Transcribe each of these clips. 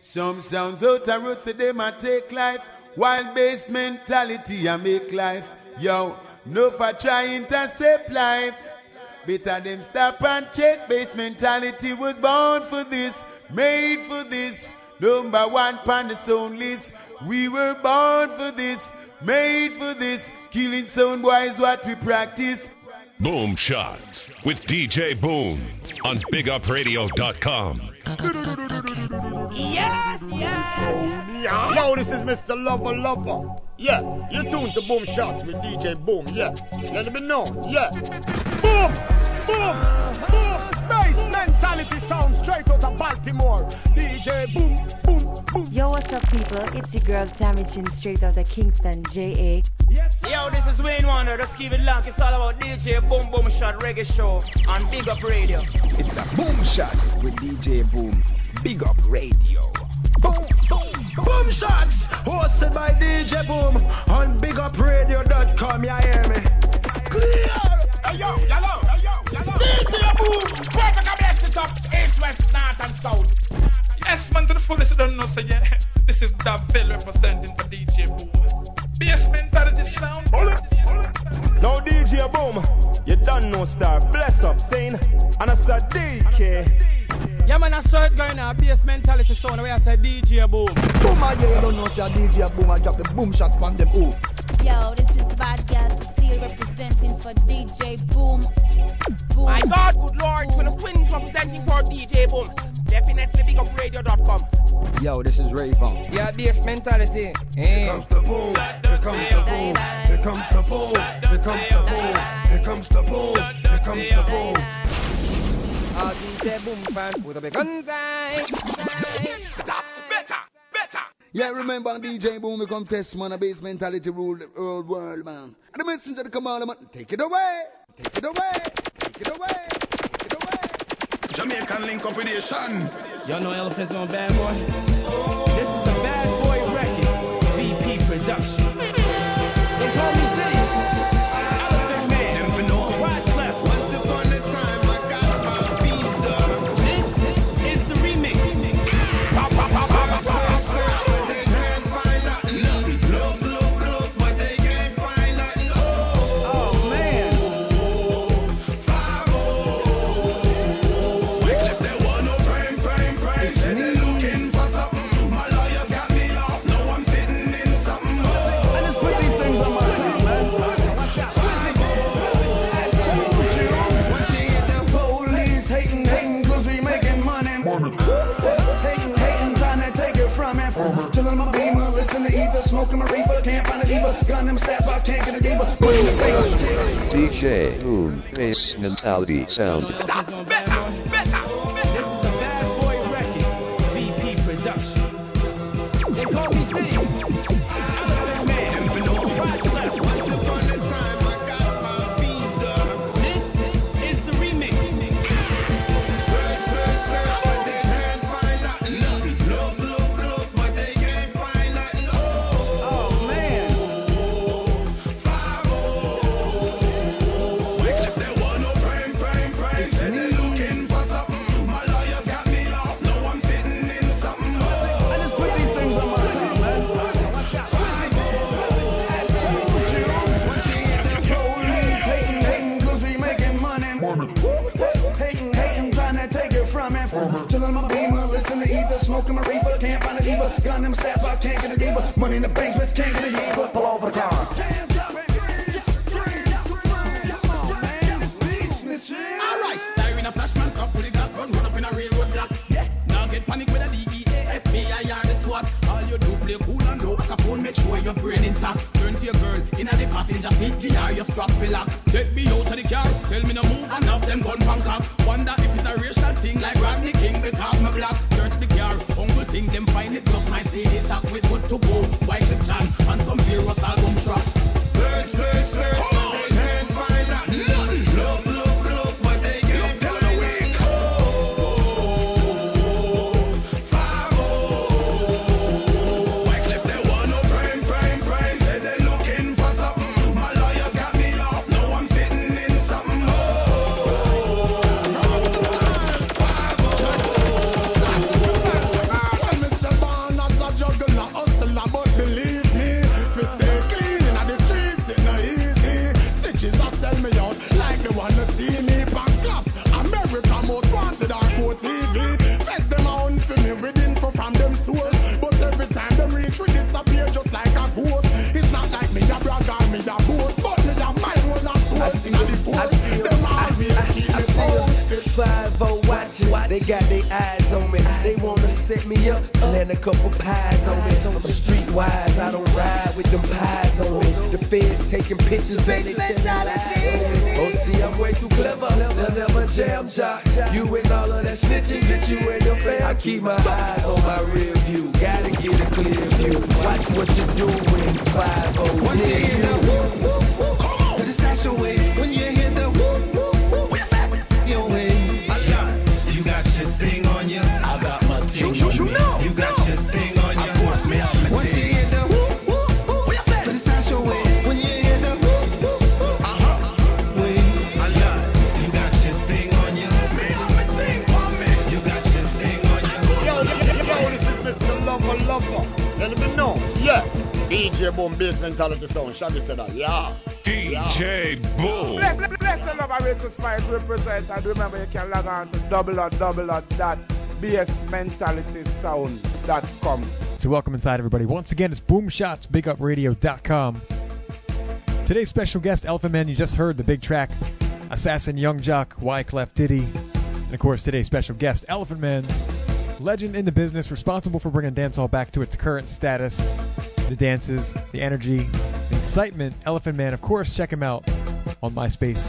Some sounds out a road say they might take life. While bass mentality I make life. Yo, no for trying to save life. Better them stop and check. Bass mentality was born for this, made for this. Number one pan the sound list. We were born for this, made for this. Killing sound boys what we practice. Boom Shots with DJ Boom on BigUpRadio.com. Yeah, yeah. Yo, this is Mr. Lover Lover. Yeah, you're tuned to Boom Shots with DJ Boom. Yeah, let me know. Yeah. Boom, boom, boom. Bass mentality sound straight out of Baltimore. DJ Boom, boom, boom. Yo, what's up, people? It's your girl Tammy Damaging straight out of Kingston, JA. Yes, Yo, this is Wayne Wonder. Just keep it locked. It's all about DJ Boom Boom Shot Reggae Show on Big Up Radio. It's a boom shot with DJ Boom. Big up radio. Boom, boom, boom shots hosted by DJ Boom on BigUpRadio.com. You hear me? Clear. Hey yo, yellow, hey yo. DJ Boom, I blessed it up. East, west, north, and south. Yes, man, to the fullest, you don't know, so yeah. This is Daville representing for DJ Boom. Bass mentality sound. Now DJ Boom, you done no star. Bless up, saying, and I said DK. Yeah, man, I saw it going now. Bass mentality sound where I say DJ Boom. Boom, yeah, you don't know, say DJ Boom, I drop the boom shots from them. Ooh. Yo, this is Bad Girl Cecile representing for DJ Boom. Boom. My God, good Lord, when the Queen's representing for DJ Boom. Definitely big up radio.com. Yo, this is Rayvon. Yeah, bass mentality. Eh. comes the boom, here comes the boom, here comes the boom, here comes the boom, here comes the boom, here comes the boom. All DJ Boom fans put up a guns eye. That's better, better. Yeah, remember DJ Boom, we come test man, a bass mentality rule the whole world, man. And the messenger the commander, man, take it away, take it away, take it away, take it away. Jamaican link upidation. Y'all know Elephant's on Bad Boy? This is a Bad Boy record. VP Production. They call me smoking my reefer, can't find a diva. Gun them stats, I can't get a diva. Put in the face. DJ Boom Bass Mentality Sound. That's better, smoking my reefer, can't find a diva. Gun them stats, I can't get a diva. Money in the bank, bitch, can't get a diva. Pull over the phone, make sure your brain intact. Turn to your girl, in the passenger seat, the eye, your strap up. Take me out of the car, tell me no keep my eyes Mentality Sound. Said that. Yeah. DJ Boom. Bless, bless, bless the love of Rachel Spice represent. And remember, you can log on to www.bsmentalitysound.com. So welcome inside, everybody. Once again, it's BoomShots, Today's special guest, Elephant Man. You just heard the big track, Assassin Yung Joc, Wyclef Diddy, and of course today's special guest, Elephant Man, legend in the business, responsible for bringing dancehall back to its current status. The dances, the energy, the excitement. Elephant Man, of course, check him out on MySpace.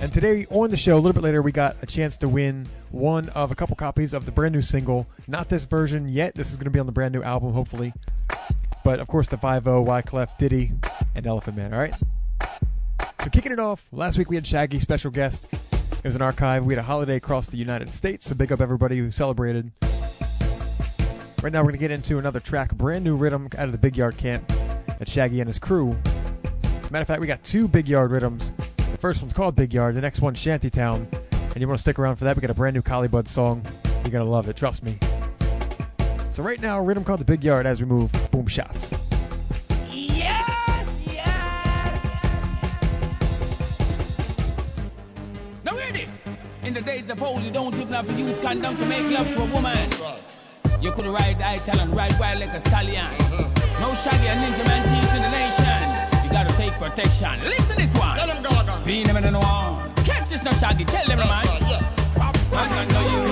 And today on the show, a little bit later, we got a chance to win one of a couple copies of the brand new single. Not this version yet. This is going to be on the brand new album, hopefully. But of course, the 5 0 Wyclef, Diddy, and Elephant Man. All right. So kicking it off, last week we had Shaggy, special guest. It was an archive. We had a holiday across the United States, so big up everybody who celebrated. Right now, we're going to get into another track, brand new rhythm out of the Big Yard Camp that Shaggy and his crew. As a Matter of fact, we got two Big Yard rhythms. The first one's called Big Yard, the next one's Shantytown. And you want to stick around for that? We got a brand new Collie Buddz song. You're going to love it, trust me. So right now, a rhythm called the Big Yard as we move boom shots. In the days of old, you don't even have to use condom to make love to a woman. You could ride Italian, ride wild like a stallion. No shaggy and Ninjaman thieves in the nation. You gotta take protection. Listen this one. Tell them Gaga. Be in the one. Catch this no shaggy. Tell them man. Man, I know you,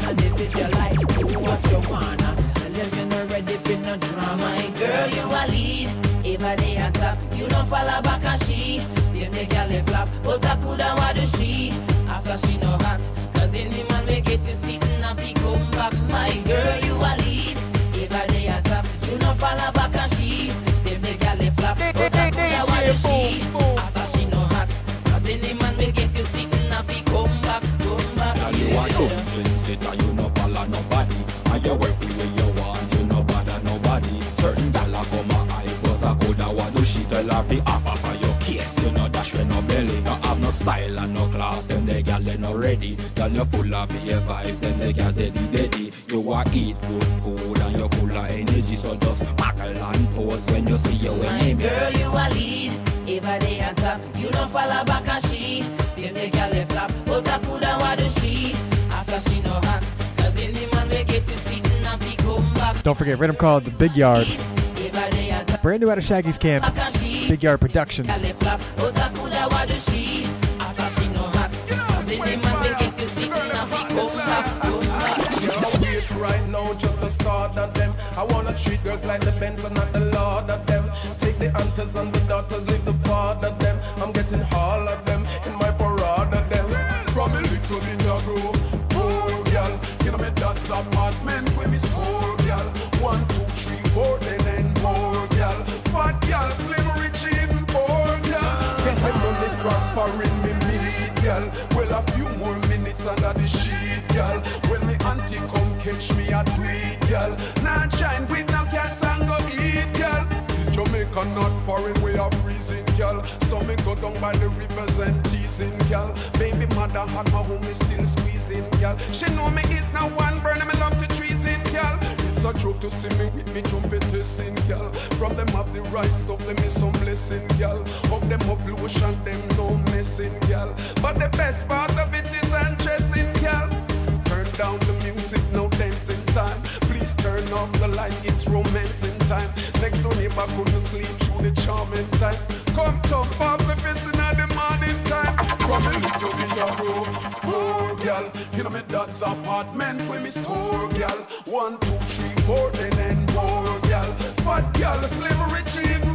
maga. So up in a dip if you like, do what you wanna. You're not ready for no drama. Girl, you a lead. Every day on you don't back and she. Them the girl they flap, but I coulda what do style and no class. Them the gal they no ready. Girl you full of beer vibes, them the gal deady deady. You a eat good food and you full of energy, so just buckle and pose when you see your My girl, you a lead. Every day on top, you no fall back and she. Them the girl they flap, but I coulda what do she? After she no hot, cause any man make it to sitting and be come back. Don't forget, rhythm called The Big Yard. Every day on top, Brand new out of Shaggy's camp. back and she. Big Yard Productions. Start at them. I wanna treat girls like the Benz not the Lord of them. Take the aunties and the daughters, leave the father them. I'm getting all of them in my parade of them. From a little of groove, oh girl, you know me that's apartment where me school girl. One, two, three, four, then and more girl. Fat girl, slim, rich, even poor girl. Get me money prospering me meet girl. Well a few more minutes under the sheet girl. When me auntie come catch me a tweet girl. Now shine with no gas and go eat girl. Jamaica not foreign way of freezing girl. So me go down by the rivers and teasing girl. Baby mother had my home is still squeezing girl. She know me is now one burn me love to treason girl. It's a joke to see me with me trumpetessing girl. From them have the right stuff, let me some blessing girl. Of them up lotion, them no messing girl. But the best part of it is undressing girl. Turn down the music, no. Off the light, it's romancing time. Next door neighbor couldn't sleep through the charming time. Come top off the fist in the morning time. From little bit of room, poor girl. You know me dad's apartment where me store girl. One, two, three, four, then and more girl. Fat girl, slim, rich, even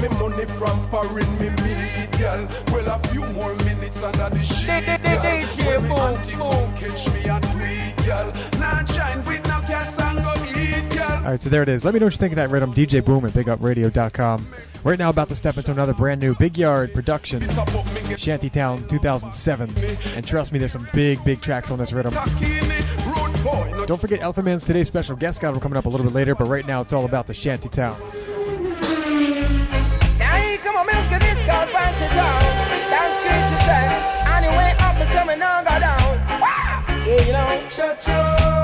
me money from foreign, me meet girl. Well, a few more minutes under the sheet, girl. When me auntie come catch me a tweet, girl. Now shine with no gas and go eat, girl. All right, so there it is. Let me know what you think of that rhythm. DJ Boom at BigUpRadio.com. Right now, about to step into another brand new Big Yard production, Shantytown 2007. And trust me, there's some big, big tracks on this rhythm. Don't forget Elephant Man's today's special guest guide will coming up a little bit later, but right now it's all about the Shantytown. On, go down. Wah! Yeah, you know. Cho-cho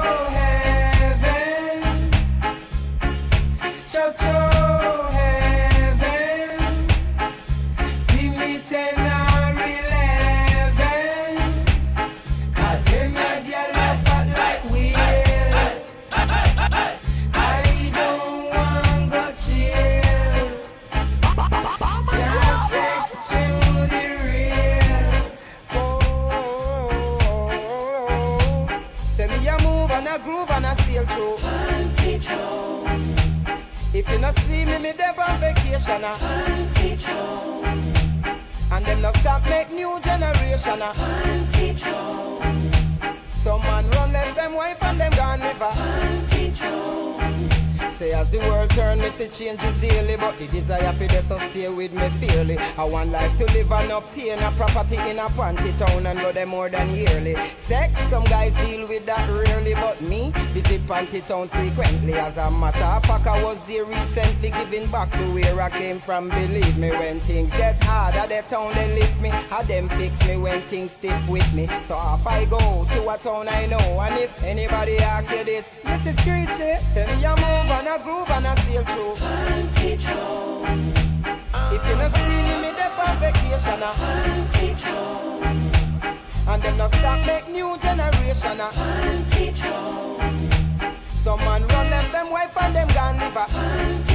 not see me, me there on vacation. Uh. And them not stop make new generation. Uh. Some as the world turn, me see changes daily, but the desire for this so stay with me fairly. I want life to live and obtain a property in a panty town and go there more than yearly. Sex, some guys deal with that rarely, but me visit panty town frequently. As a matter of fact, I was there recently, giving back to where I came from. Believe me, when things get hard, at the town they lift me, how them fix me when things stiff with me. So if I go to a town I know, and if anybody asks you this, this is Screechy, tell me I move and I groove and I feel sail through. If you not see me, me there on vacation. uh. And them not stop make new generation. uh. Some man run left them wife and them gone liver.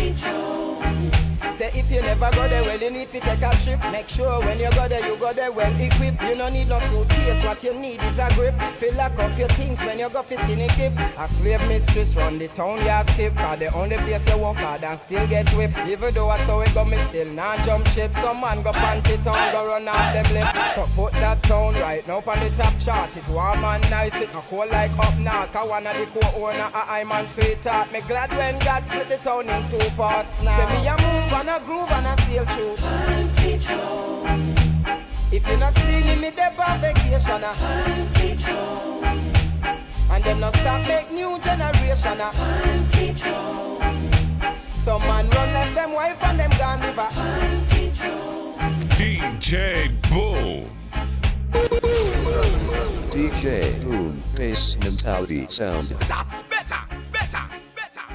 Say if you never go there, well you need to take a trip. Make sure when you go there, you go there well equipped. You don't need no suitcase. What you need is a grip. Fill up your things when you go for skinny kip. A slave mistress run the town, you skip. Cause the only place you walk hard and still get whipped. Even though I saw it go, me still not jump ship. Some man go panty town, go run off them lip. So put that town right now on the top chart. It warm and nice, it no cold like up north. Cause one of the co-owner, a I man sweetheart. Me glad when God split the town in two parts now. Say me a move and a groove and a sail through. If you not see me, me there on vacation. uh. And them not stop make new generation. uh. Some man run left them wife and them gone liver. DJ Boom. DJ Boom Bass Mentality Sound.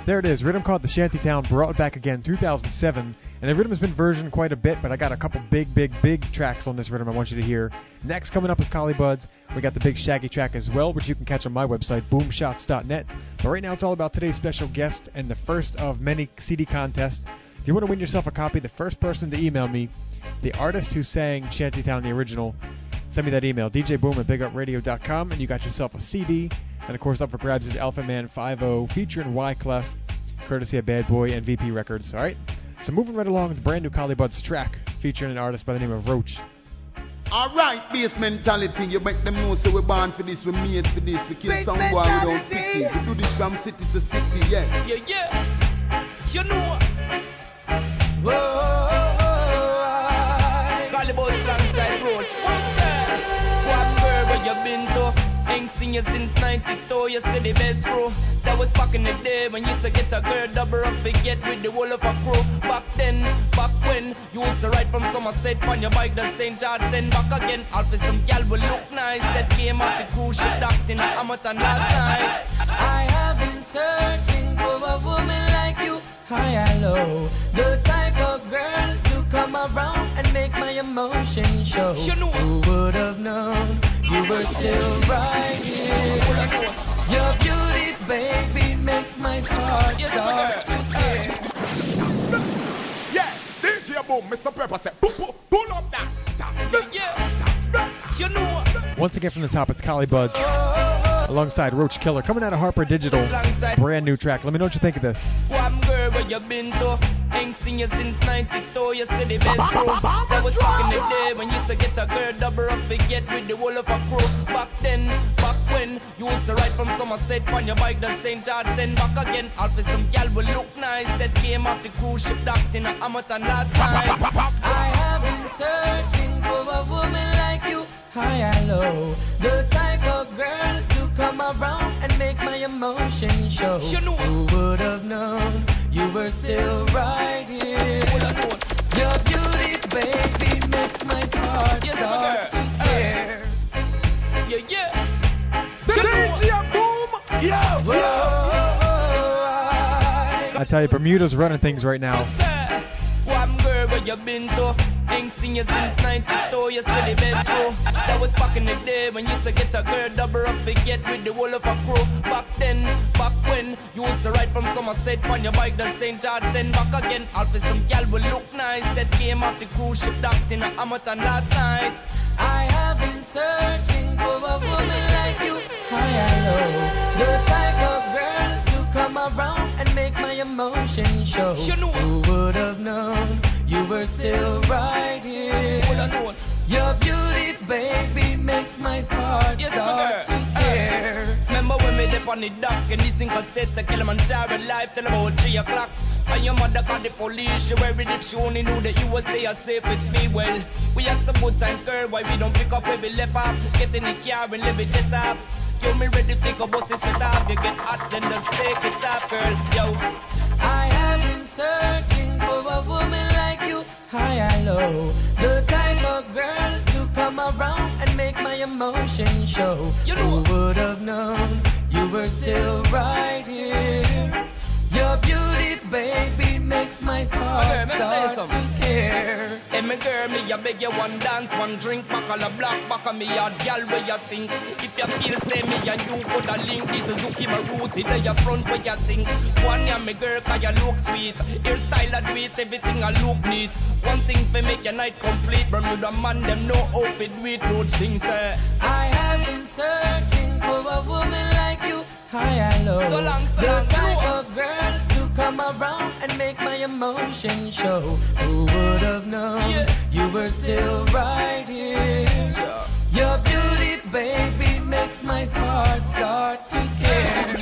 There it is, rhythm called the Shantytown, brought back again 2007. And the rhythm has been versioned quite a bit, but I got a couple big, big, big tracks on this rhythm I want you to hear. Next, coming up is Collie Buddz. We got the big Shaggy track as well, which you can catch on my website, boomshots.net. But right now, it's all about today's special guest and the first of many CD contests. If you want to win yourself a copy, the first person to email me, the artist who sang Shantytown the original, send me that email, djboom at bigupradio.com, and you got yourself a CD. And of course, up for grabs is Elephant Man 50 featuring Wyclef, courtesy of Bad Boy and VP Records. All right? So moving right along with the brand new Collie Buddz track featuring an artist by the name of Roach. Alright, bass mentality. You make them know so we're born for this, we're made for this. We kill Base some boy without mentality. pity. We do this from city to city, yeah. Yeah, yeah. You know. What? Whoa. Seen you since 92, you see the best crew. That was back in the day when you used to get a girl double up to get with the whole of a crew. Back then, back when you used to ride from Somerset on your bike to St. George, then back again. All for some gal will look nice. That came off the cruise ship docked in Hamilton last night. I have been searching for a woman like you, high and low. The type of girl to come around and make my emotions show. You know. Who would have known were still right here? Your beauty, baby, makes my heart start sir. Yeah, DJ Boom, Mr. Pepper said, pull, pull, pull up that. That's Yeah, you know. Once again from the top, it's Collie Buddz oh, oh, oh. Alongside Roach Killa coming out of Harper Digital. Brand new track. Let me know what you think of this. One girl where you? Ain't seen you since 92, you see the. That was back in the day when you used to get a girl double up to get with the whole of a crew. Back then, back when you used to ride from Somerset on your bike to St. George, then back again. All for some gal will look nice that came off the cruise ship docked in a Hamilton last night. I have been searching for a woman like you, high and low. Who would have known you were still right here? Your beauty, baby, makes my heart Yes, start to uh. tear. Yeah, yeah. DJ Boom. Yeah, Whoa, I- I tell you, Bermuda's running things right now. One girl where you been to? Ain't seen you since 92, you see the best crew. That was back in the day when you used to get a girl double up to get with the whole of a crew. Back then, back when you used to ride from Somerset on your bike to St. George, then back again. All for some gal will look nice that came off the cruise ship docked in a Hamilton last night. I have been searching for a woman like you, high and low. The type of girl to come around and make my emotion show. You know. Who would have known you were still right Your beauty, baby, makes my heart Yes, start to uh, girl. care. Remember when me dip on the dock and this single set to Kilimanjaro live till about 3 o'clock. And your mother called the police, she worried if she only knew that you would stay as safe with me. Well, we had some good times, girl, why we don't pick up where we left off? Get in the car and live it jet off. You me ready to take a bus instead of you get hot, then just take it off, girl. Yo, I have been searching for a woman like you, high and low. The emotion show. You know- Who would have known you were still right here? Your beauty, baby, makes my heart Okay, let me tell you start to care. Hey, me girl, me a beg you one dance, one drink, back on the block, back on me yard, gal, where you think? If you feel say me and you could a link, this is Zuki Maruti, there your front where you think. One ya me girl, cause you look sweet, hairstyle a do it, everything a look neat. One thing for make your night complete, Bermuda man, them no outfit with no things, eh. I have been searching for a woman like you, high and low. So long, so long, and make my emotion show. Who would have known Yeah. you were still right here? Your beauty, baby, makes my heart start to care.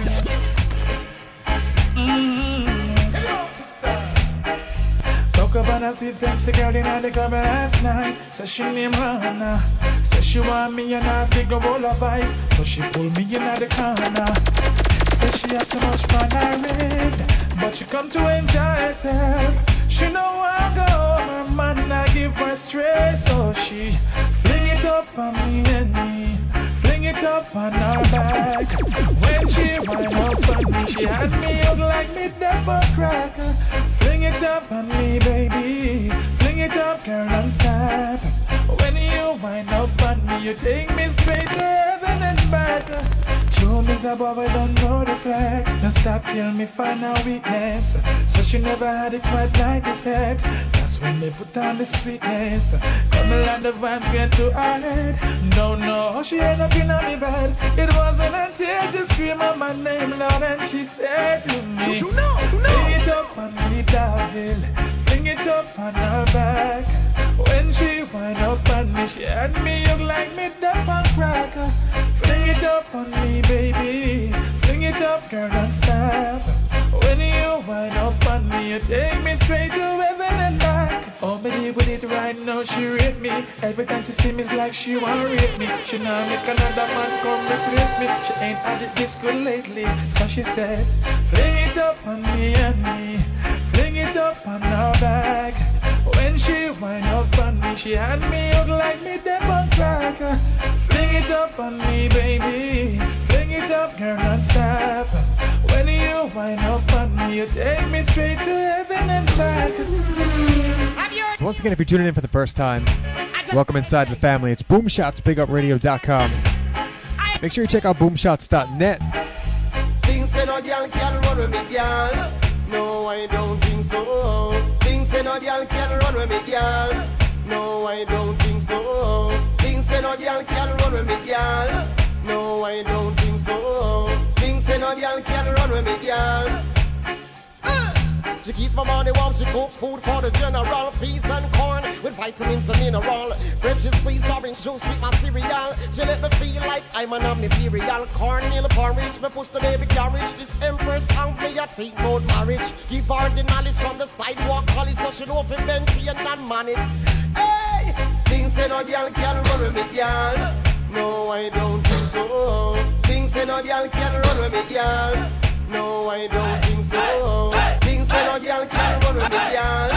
Mm-hmm. Talk about a sweet sexy girl in the club last night. Say she name Hannah. Say she want me and I figure all her vibes. So she pull me in the corner. Say she has so much fun I read. But she come to enjoy herself. She know I go her man I give her straight. So she fling it up on me and me. Fling it up on her back. When she wind up on me, she had me up like me devil cracker. Fling it up on me, baby. Fling it up, girl, and stop. When you wind up on me, you take me straight to heaven and back. True, Mr. Boy, I don't know the flex. Now stop till me find a weakness. So she never had it quite like this sex. That's when they put on the sweetness. Come along, the vibes get to her head. No, no, she end up in me bed. It wasn't until she screamed out my name loud and she said to me, You know, you know. Fling it up on me, Davil. Fling it up on her back. When she wind up on me, she had me up like me deaf and cracker. Fling it up on me, baby. Fling it up, girl, and stop. When you wind up on me, you take me straight to heaven and back. Oh, me with it right now, she rate me. Every time she see me, it's like she want rape me. She now make another man come replace me. She ain't had it this good lately, so she said, Fling it up on me and me. Fling it up on her back. When she wind up on me, she had me out like me deaf on cracker. Fling it up on me, baby. Fling it up, girl, non-stop. When you wind up on me, you take me straight to heaven and back. So once again, if you're tuning in for the first time, welcome inside the family. It's boomshotsbigupradio.com. Make sure you check out boomshots.net. Things say no girl can run with me, girl. No, I don't think so. Say no girl can run with me, girl. No, I don't think so. Things say no girl can run with me, girl. No, I don't think so. Things say no girl can run with me, girl. She keeps my money warm, she cooks food for the general. Peas and corn with vitamins and mineral. Precious squeeze orange juice with my cereal. She let me feel like I'm an imperial. Cornmeal porridge, me push the baby carriage. This empress me a think about marriage. Give her the knowledge from the sidewalk college so she know if maintain and manage. Hey, things say no girl can run with me, girl. No, I don't think so. Things say no girl can run with me, girl. No, I don't think so. Things say no girl can run with me, girl.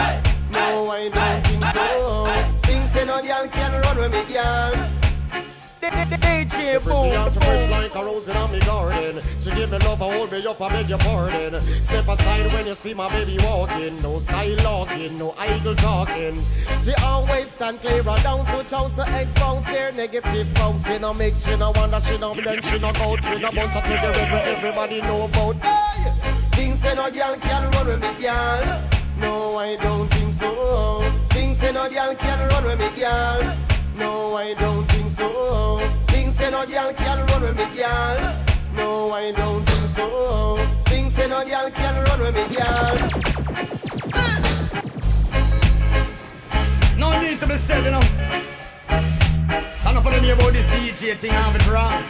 No, I don't think so. Things say no girl can run with me, girl. DJ Boom. She fresh like a rose in my garden. She give me love, I hold me up, I beg your pardon. Step aside when you see my baby walking. No side locking, no idle talking. She always stand clear down, switch house to expose their negative folks. She no make, she no wonder, she no blend, she no go with a bunch of where everybody know about. Hey! Things say no girl can run with me, girl. No, I don't think so. Things say no girl can run with me, girl. No, I don't think so. Things say no girl can run with me, girl. No, I don't think so. Things say no girl can run with me, girl. No need to be said, you know. Enough of them about this DJ thing, have it wrong.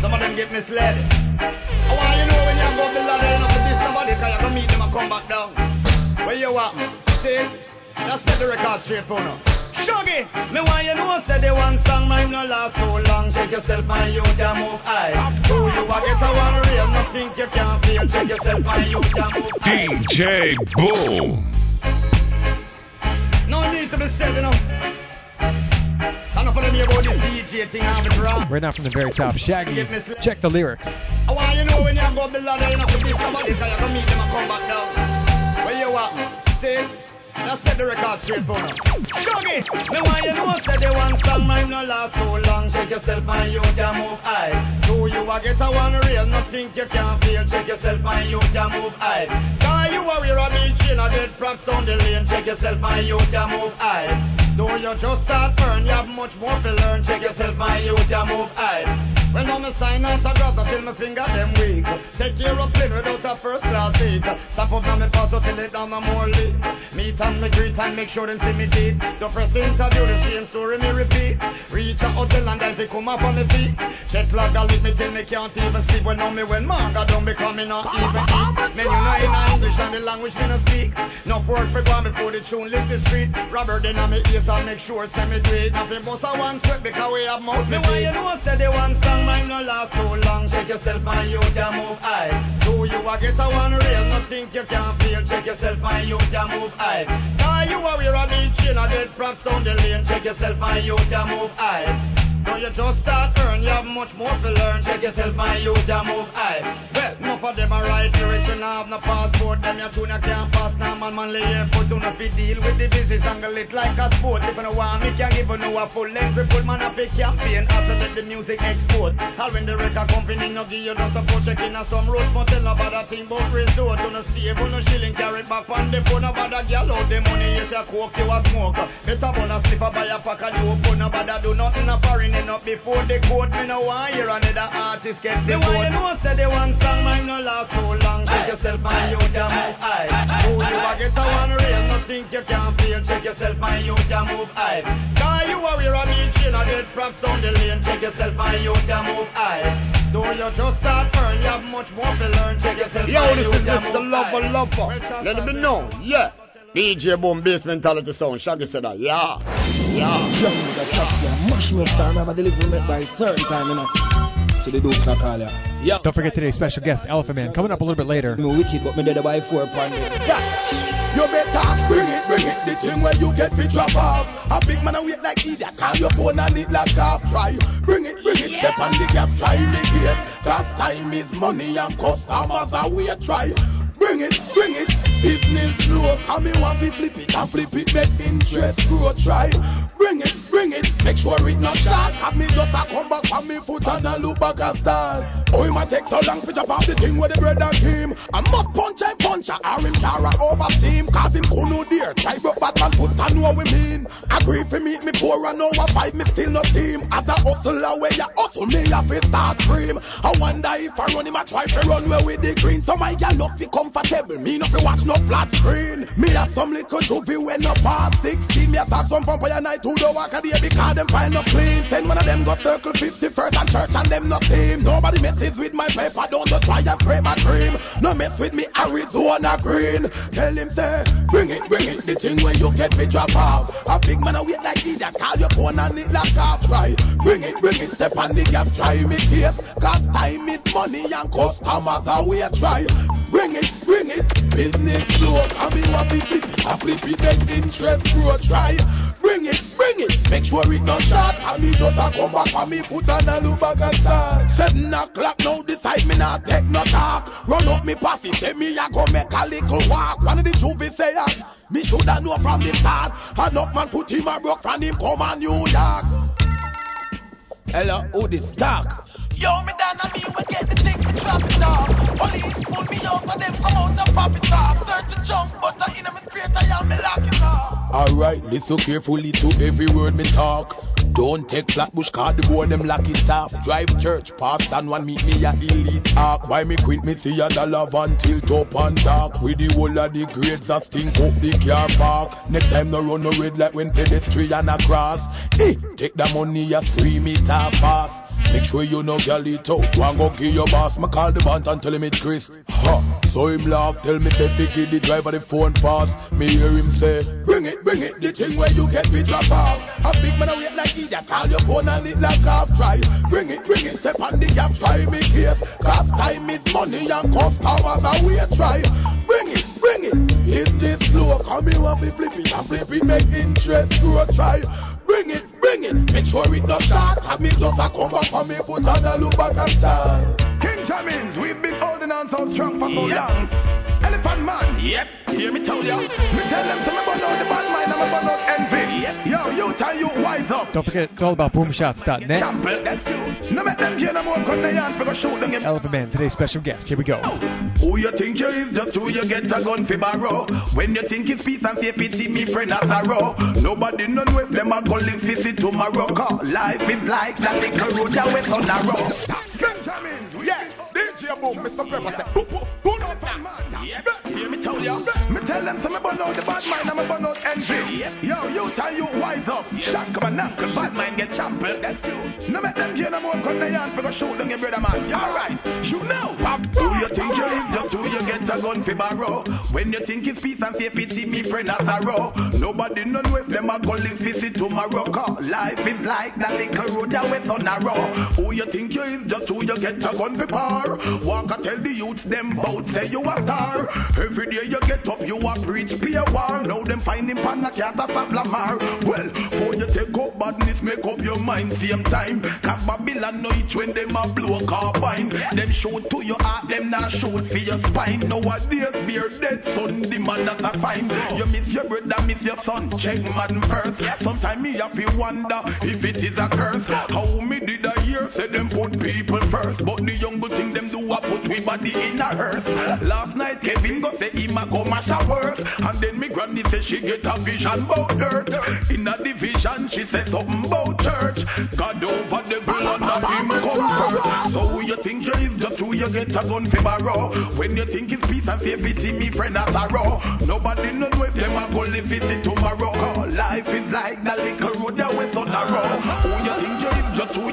Some of them get misled. Oh, I want you know when you go up the ladder, cause you can meet them and come back down. Where you at, man? See? Just set the record straight for now. Shuggy, me want you know, say the one song might not last so long. Shake yourself and you can move high. Who you a get a one real, no think you can feel. Shake yourself and you can move high. DJ Boom. No need to be said, you know. Enough of them hear about this DJ thing, have it wrong. Right now from the very top, Shaggy. Check the lyrics. Oh, I want you know when you go up the ladder, you know, for this somebody, cause you can meet them and come back down. Where you at. See? Just set the record straight for now. Shuggy, me want you know, say the one song might not last so long. Shake yourself and you can move high. Do you a get a one real, no think you can feel. Check yourself and you can move high. Cause you are wear a beach in a dead props down the lane. Check yourself and you can move high. Do you just start earn, you have much more to learn. Check yourself and you can move high. When I'm a sign autograph, till my finger them weak. Take your plane without a first class seat. Stop up now me pass out till it down my more lead. Meet and me greet and make sure them see me teeth. The first interview, the same story me repeat. Reach a hotel and then they come up on me feet. Check log and leave me till me can't even sleep. When on me when manga don't become me not even eat. Then you know in English and the language me no speak. No work for go before the tune lift the street. Robert then on me ears and make sure send me do it. Nothing but a one sweat because we have mouth me want you know say the one song might not last so long. Shake yourself and you can move high. Do you a get a one real? No think you can feel. Check yourself and you can move high. Now you are wear a beach in a dead props down the lane. Check yourself and you can move high. Now you just start earn, you have much more to learn. Check yourself and you can move high. Well, enough of them are right lyrics and have no passport. Them your you can't pass now, man, man, lay airport. Do not fit deal with the business angle it like a sport. If you no want me, can give you no a full length report. Man, I pick campaign after let the music export. How when the record company no give you no support, check in a some roads, but tell nobody a thing about resort. Not save on no shilling, carry it back on the phone. Nobody girl out the money, yes, you coke, you a smoke. Better burn a slipper, buy a pack and you open. Nobody do nothing a foreign up before the court. Me no want hear another artist get the vote. you know, say the one song might not last so long. Check yourself and you can move high. Who you a get a one real, no think you can feel. Check yourself and you can move high. Cause you are wear a beach in a dead props down the lane. Check yourself and you can move high. Do you just start earn, you have much more to learn. Check yourself Yo, and this you is can Mr. Lover. Lover. Let me know, yeah. DJ Boom Bass Mentality Sound. Shaggy said that, yeah. Yeah. Young nigga chop ya, mash me up time, have a delivery by certain time, you know. So the dukes are call ya. Yeah. Don't forget today's special guest, Elephant Man, coming up a little bit later. Me wicked, but me dead by four pound. You better bring it, bring it, the thing where you get fit drop off. A big man a wait like idiot, call your phone and it like off. Try, bring it, bring it, step on the gas, try me case. Cause time is money and customers are wait, try. Bring it, bring it, business slow. Come me want to flip it and flip it, make interest grow. Try, bring it, bring it, make sure it not short. Have me just a come back on me foot and a look back and start. Oh, it might take so long to jump off the thing where the bread and cream. I must punch and punch or him Tara over steam. Cause him could no dear. Try broke Batman foot and what we mean. Agree for meet me poor and over five, me still no team. As a hustler where you hustle me, I fi start cream. I wonder if I run him, I try to run where with the green. So my gal no fi comfortable, me no fi watch no flat screen. Me have some little doobie when no past 16. Me attack some pump and night to the walk a day because them find no clean. Send one of them go circle 51st and church and them no team. Nobody messes with my paper, don't just try and frame my dream. No mess with me Arizona green. Tell him say, bring it, bring it, the thing when you get me drop off. A big man a wait like idiot, call your phone and it lock off. Try, bring it, bring it, step on the gas, try me case. Cause time is money and customers are wait, try. Bring it, bring it, business slow. I mean what it, I flip it, make interest grow. Try, bring it, bring it, make sure it not short. I mean just a come back and me put on a look back and start. Seven o'clock now, decide me not take no talk. Run up me posse, say me a go make a little walk. One of the juvie sayers, me shoulda know from the start. Enough man put him a broke from him come on New York. Hello, who this talk? Yo, me down me, get the thing, we drop it off. Police pull me over, them come out and pop it off. Search a jump, but me me lock it off. Alright, listen carefully to every word me talk. Don't take Flatbush car, the boy them lucky staff. Drive church, pass and one meet me a elite talk. Why me quit me see a dollar van tilt up and dark. With the whole of the grades that stink up the car park. Next time no run no red like when pedestrian a cross. Eh, take the money a scream it a fast. Make sure you know girl it out. Go kill your boss. Me call the band and tell him it's Chris. Ha. So him laugh, tell me say Vicky the driver the phone fast. Me hear him say, Bring it, bring it, the thing where you get me drop off. A big man a wait like idiot, call your phone and it like half try. Bring it, bring it, step on the gap, try me case. Cause time is money and customers a wait try. Bring it, bring it, is this slow? Come here and be flipping and flipping, make interest grow try. Bring it, bring it, make sure it not start. Have me just a cover for me, put on a look back and start. King Jamins, we've been holding on so strong for so long. Elephant man. Yep, hear me tell ya. Me tell them to me burn out the bad mind and me burn out envy. Yo, you tell you wise up. Don't forget, it's all about boomshots.net. Champion, that's you. No make them jail no more cut the yards because shoot them. Elephant Man, today's special guest. Here we go. Who you think you is, just who you get a gun fi borrow. When you think it's peace and safety, me friend as a row. Nobody know if them a go live visit tomorrow. Cause life is like that little road that went on a road. Benjamin, Yeah, DJ Boom, Mr. Pepper say, Who, who, who not that man? Yep, hear me tell ya. Me tell them to me burn out the bad mind and me burn out envy. Yo, you tell you wise up. Come and knuckle, bad mind get trampled. That's you. No make them jail no more cut the yards because shoot them your brother man. Alright? You know. Do you think you is, just who you get a gun fi borrow. When you think it's peace and safety, me friend as a row. Nobody know if them a go live visit tomorrow. Cause life is like that little road that went on a row. Who you think you is, just who you get a gun fi par. Walk and tell the youths them bout say you a star. Every day you get up, you a preach be a war. Now them find him pan a cat a sap. Well, you take up badness, make up your mind same time. Cause Babylon know each when them a blow a carbine. Them shoot to your heart, them not shoot for your spine. Nowadays, beer dead son, the man that a fine. You miss your brother, miss your son, check man first. Sometimes me have to wonder if it is a curse. How me year say them put people first, but the young good thing them do a put we body in a hearse. Last night Kevin go say him a go mash a work, and then me granny say she get a vision about dirt. In a division she say something about church. God over the blood and him come first. So who you think you is just who you get a gun fi borrow. When you think it's peace and safety, me friend as a row. Nobody know if them a go live visit tomorrow. Life is like the little road that went on a row. Who you think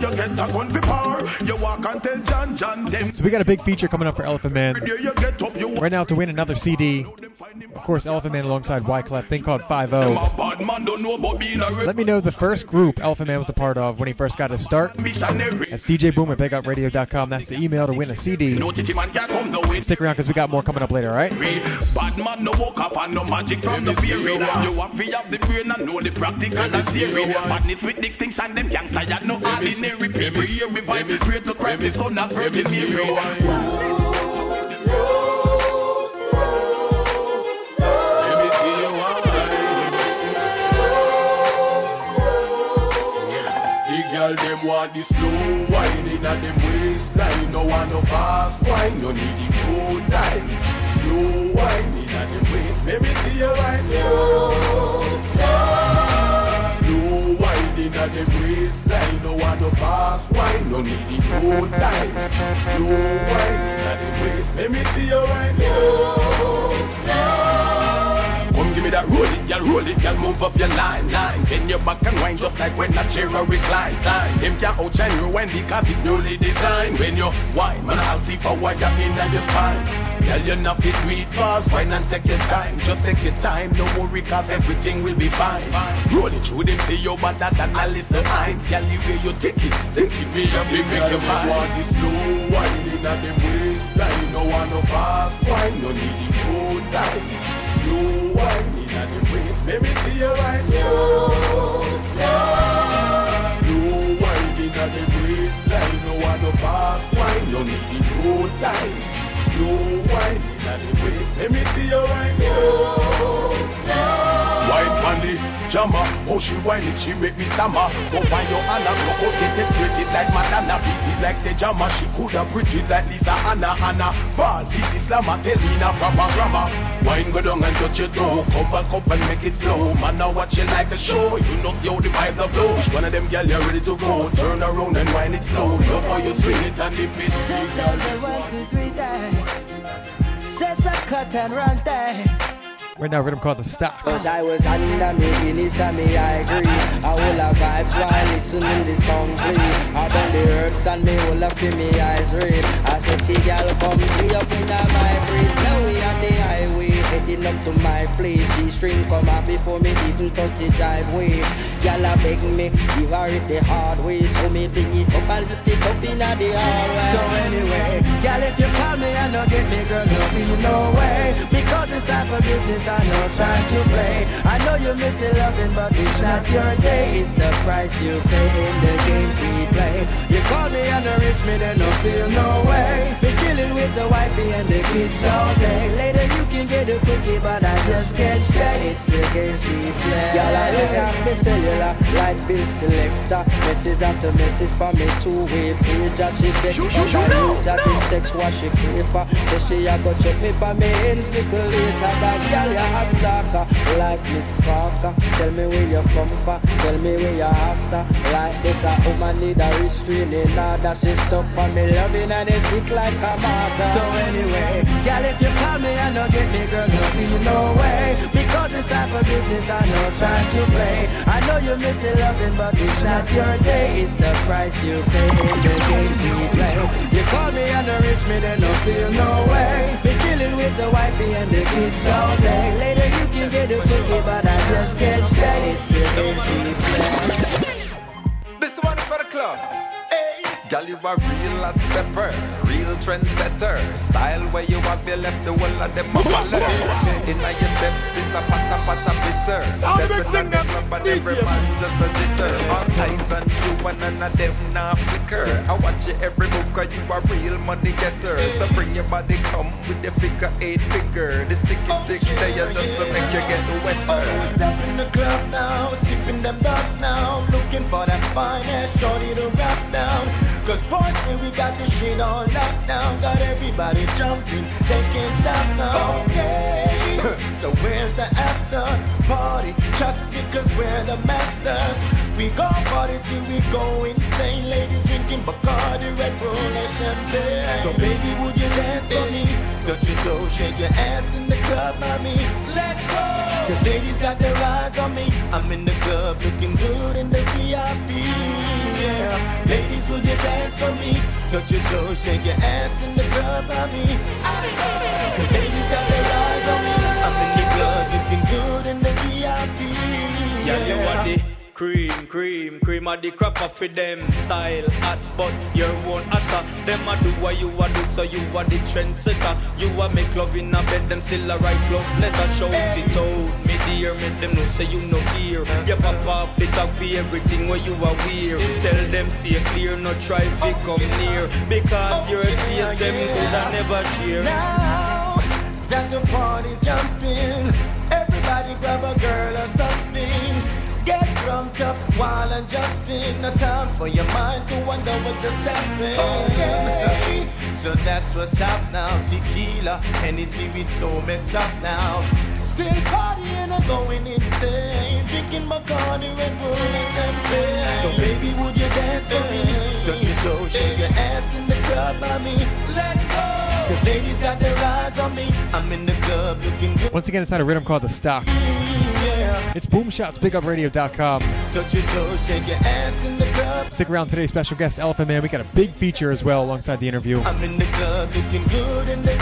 you is just who you get a gun fi for. You walk and tell John John them. So we got a big feature coming up for Elephant Man. Every day you get up, you Right now, to win another CD, of course, Elephant Man alongside Wyclef, thing called 5 them a bad man don't know about being a Let me know the first group Elephant Man was a part of when he first got his start. That's DJ Boom at BigUpRadio.com. That's the email to win a CD. No chichi man can come no way. Stick around because we got more coming up later, alright? Bad man no walk up and no magic from the theory. You have to have the brain and know the practical and theory. Badness with distinction, them can't say no ordinary Here we vibe straight to Christ, the Son of Virgin Mary. Let me see you wine. The girl them want the slow wine inna them waistline. No want no fast wine, no need the slow time. Slow wine inna them waist. Let me see you wine. Slow slow wine inna them waistline. No want no fast wine, no need the slow time. Slow wine inna them waist. Let me see you wine. Come me that roll it, girl, roll it, girl, move up your line, line. Bend your back and wine just like when a chair a recline, time. Them can't outshine you when the copy newly designed. When you wine, man, I'll see for what you're in your spine. Girl, you're not fit, do it fast, wine and take your time. Just take your time, no worry, cause everything will be fine. Roll it through them, say you're better than a little ice. Girl, the way you take it, take it, me up, me make your mind. want the slow wine in a them waistline. No want no fast wine, no need it no time. Slow wine in a them waist, let me see you right Slow wine in a them waistline. No want no fast wine, no need it no time. Slow wine in a them waist, let me see you. right on the jammer, oh she whine it, she make me stammer. Go find your Anna, go get it, it like Madonna, beat it like the jammer. She coulda pretty like Lisa Anna Anna. Ball, feed the slammer, tell me proper grammar. Wine go down and touch your toe. Come back up and make it flow. Man, now watch you like a show. You know see how the vibes are flow. Which one of them girl you ready to go? Turn around and wine it slow. Love how you swing it and dip it. Tell me one, two, three, there. Set a cut and run there. Right now, rhythm called the stock. Cause I was under me Guinness and me I agree. I will have vibes while listening this song play I burn the herbs and me will have me eyes red A sexy girl come see up in my breeze Now we on the highway heading up to my place. G-string come up before me even touch the driveway. A beg me give her it the hard way. So me bring it up and lift it up in the hallway So anyway, girl if you call me and not get me girl no be no way Because it's time for business I no time to play. I know you miss the loving, but it's not your day. It's the price you pay in the games we play. You call me and reach me, then no feel no way. Be chilling with the wifey and the kids all day. Later you can get a quickie, but I just can't stay. It's the games we play. Girl, I look at the cellular, light bill collector. Message after message for me two-way page. As she on shoot, shoot, my no, the sex what she crave for. So she a go check me for me ends little later. That girl you a stalker, like Miss Parker. Tell me where you come from, tell me where you after. Like this a woman need a restraining order. She stuck for me loving and it tick like a marker. So anyway, girl if you call me and not get me, girl no be no way. Because it's time for business, I no time to play. I know you miss the loving, but it's not your day. It's the price you You call me feel no way. Be with the and all day. Later you can get a cookie, but I just can't stay. It's the play. This one for the club. Girl, you a real hot stepper, trendsetter. Style where you have you left the whole of them follow. Inna your steps, this a pata pata bitter. Sound big thing, on the club and every man just a jitter. All eyes on you and none of them nah flicker. I watch you every move 'cause you a real money getter. So bring your body come with the figure eight figure. The sticky oh, stick there just to make you get wetter. Oh, step in the club now, sipping them dots now. Looking for that finest shorty to rap down. Cause fortunately we got this shit on lock lockdown. Got everybody jumping, they can't stop now. Okay, so where's the after party? Just because we're the masters. We go party till we go insane. Ladies drinking Bacardi, Red Bull, and champagne. So baby, would you dance for me? Touch your toe, shake your ass in the club, mommy. Let's go! Cause ladies got their eyes on me. I'm in the club looking good in the VIP. Yeah. Ladies, will you dance for me? Touch your toes, shake your ass in the club, mommy. Cause ladies got their eyes on me. I'm in the club looking good in the VIP. Yeah, you want the cream, cream, cream of the crop of them style hot, but your own hotter. Them a do what you a do, so you are the trendsetter. You a make love in a bed, them still a write love letter. Shout it out, me dear, make them know say you no here. You pop up the talk for everything where you are weird. Tell them stay clear, no try to come near, because your face them could a never share. Now that the party's jumping, everybody grab a girl or something. Drunk up while I'm just in No time for your mind to wonder what just happened. Okay, so that's what's up now. Tequila, Hennessy, we so messed up now. Still partying and going insane. Drinking Bacardi, Red Bull, and champagne. So baby, would you dance for me? Touch your toe, shake your ass in the club, mommy. Let's go. Cause ladies got their eyes on me. I'm Once again, it's not a rhythm called the stock. It's boomshotsbigupradio.com. Touch your toe, shake your ass in the club. Stick around today's special guest, Elephant Man. We got a big feature as well alongside the interview. I'm in the club looking good in the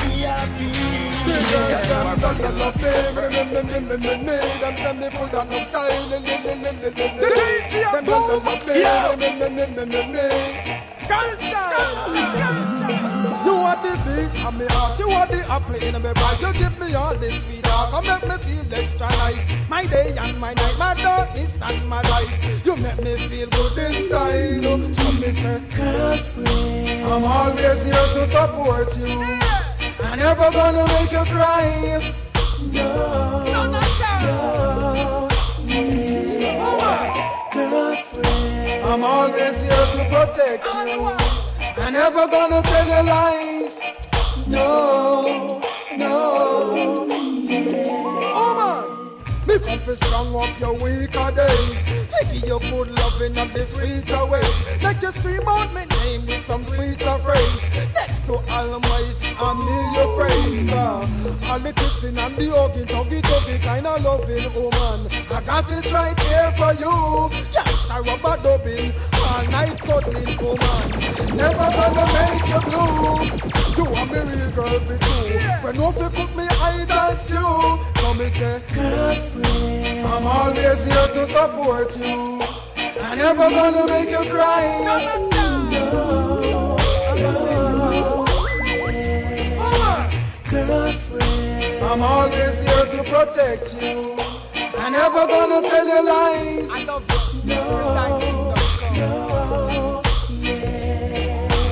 You beat and me heart, you are the apple in my bag. You give me all this sweet talk, and make me feel extra nice. My day and my night, my darkness and my light. You make me feel good inside. Oh, So me say, girlfriend, I'm always here to support you. I'm never gonna make you cry. No, no, no, Girlfriend, I'm always here to protect you. I'm never gonna tell you lies no, no. Me come to strong up your weaker days. Me give you good loving of the sweeter ways. Make you scream out my name with some sweeter phrase. Next to Almighty, I'm me your praise. Uh, all the kissing and the hugging, tuggy tuggy kind of loving woman. I got it right here for you. Youngster rubber dubbing, all night cuddling woman. Never gonna make you blue. You are me real girl be true. When no fi cook me idol stew, so me say, girlfriend, I'm always here to support you. I'm never gonna make you cry. Girlfriend, I'm always here to protect you. I'm never gonna tell you lies. I love you. No,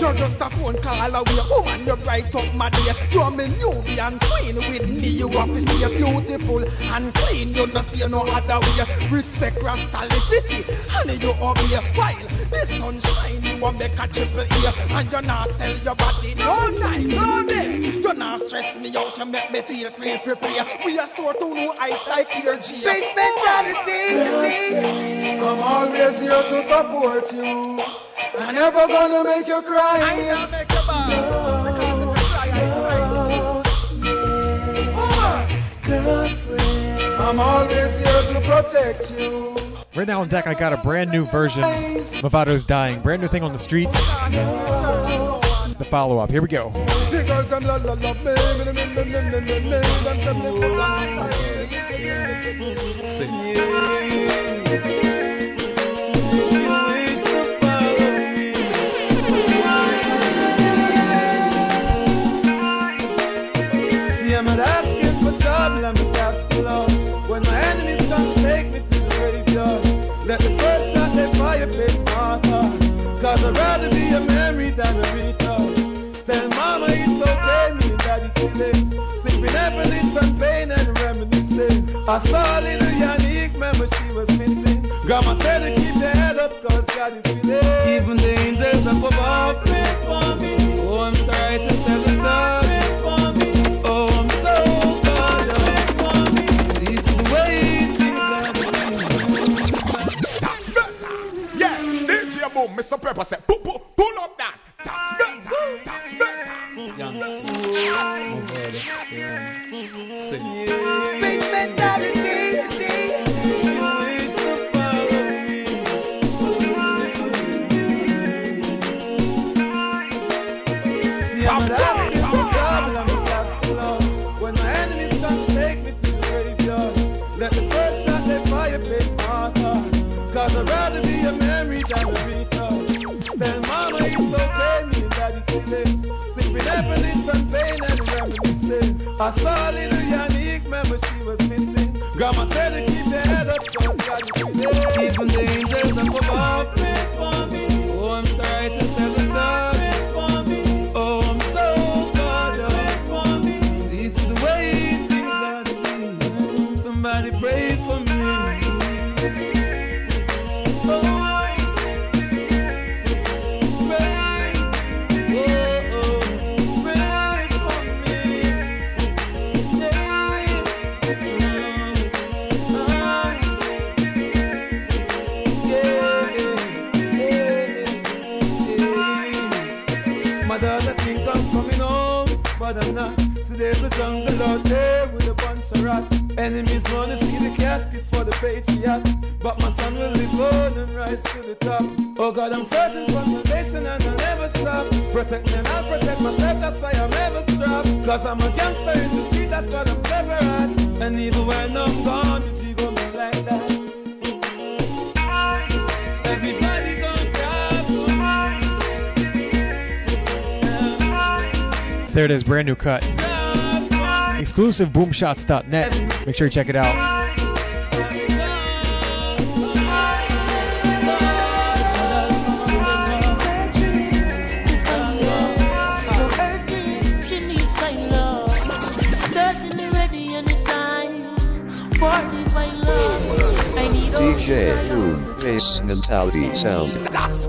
You're just a phone call away, oh, woman. You're bright up, my dear. You're my Nubian queen with me. You have to stay beautiful and clean. You not stay no other way. Respect Rastality, honey. You obey while the sunshine. You a make a triple E, and you not sell your body no night, no day. You not stress me out. You make me feel free to play. We are sort of no ice like your G. Big mentality, you. I'm always here to support you. I'm never gonna make you cry. Right now on deck, I got a brand new version of Mavado's Dying. Brand new thing on the streets. The follow up. Here we go. Love. When my enemies come, take me to the graveyard. Let the first shot they fire face my heart. Cause I'd rather be a memory than a. Tell mama it's okay, me and daddy chilling. Sipping happiness and pain and reminiscing. I saw little Yannick, remember she was missing. Grandma said to keep head up, cause God is with it. Even the angels up above pray for me. Oh, I'm sorry to boom, Mr. Pepper said, pull, pull, pull up that. That's better. That's better. Big mentality. Let the first shot they fire my I'd rather be a memory than a beat Tell it's okay, me and daddy chilling. Sipping happiness and pain and reminiscing. I saw little Yannick, remember she was missing. Grandma said to keep your head up, cause God is Boomshots.net. Make sure you check it out. DJ Boom Bass Mentality Sound.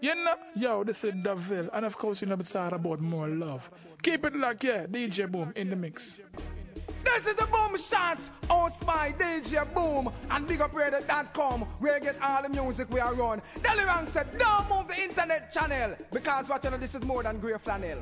You know? Yo, this is Davil. And of course, you know, it's all about more love. Keep it locked, yeah. DJ Boom in the mix. This is the Boom Shots, hosted by DJ Boom and BigUpRadio.com, where you get all the music we are on. Delirang said, don't move the internet channel, because watching you know, this is more than Grey Flannel.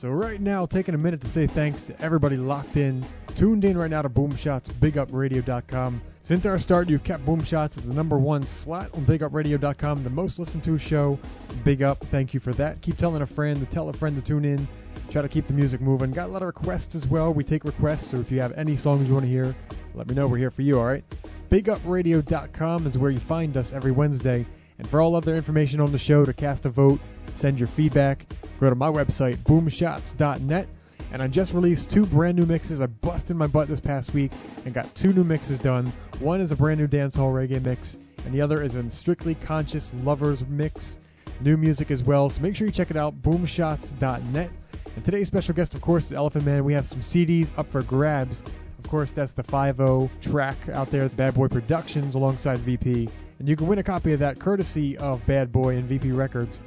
So right now, taking a minute to say thanks to everybody locked in, tuned in right now to Boomshots, BigUpRadio.com. Since our start, you've kept Boomshots as the number one slot on BigUpRadio.com, the most listened to show. Big Up, thank you for that. Keep telling a friend to tell a friend to tune in. Try to keep the music moving. Got a lot of requests as well. We take requests, so if you have any songs you want to hear, let me know. We're here for you, all right? BigUpRadio.com is where you find us every Wednesday. And for all other information on the show, to cast a vote, send your feedback, go to my website, boomshots.net. And I just released two brand new mixes. I busted my butt this past week and got two new mixes done. One is a brand new dancehall reggae mix, and the other is a strictly conscious lovers mix. New music as well, so make sure you check it out, boomshots.net. And today's special guest, of course, is Elephant Man. We have some CDs up for grabs. Of course, that's the 5 track out there, Bad Boy Productions, alongside VP. And you can win a copy of that courtesy of Bad Boy and VP Records.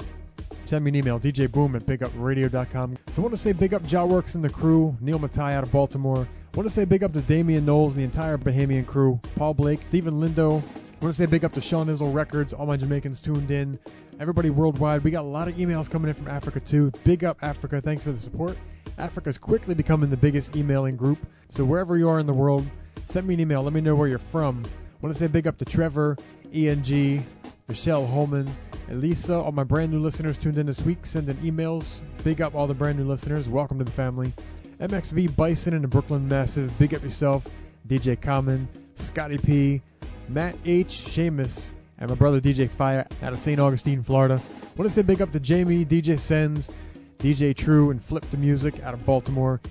Send me an email, djboom at bigupradio.com. So I want to say big up Jah Works and the crew, Neil Matai out of Baltimore. I want to say big up to Damian Knowles and the entire Bahamian crew, Paul Blake, Stephen Lindo. I want to say big up to Sean Izzle Records, all my Jamaicans tuned in, everybody worldwide. We got a lot of emails coming in from Africa too. Big up Africa, thanks for the support. Africa's quickly becoming the biggest emailing group, so wherever you are in the world, send me an email. Let me know where you're from. I want to say big up to Trevor, ENG, Michelle Holman, and Lisa, all my brand new listeners tuned in this week, sending emails. Big up all the brand new listeners. Welcome to the family. MXV Bison in the Brooklyn Massive. Big up yourself. DJ Common, Scotty P, Matt H, Seamus, and my brother DJ Fire out of St. Augustine, Florida. Want to say big up to Jamie, DJ Sens, DJ True, and Flip the Music out of Baltimore.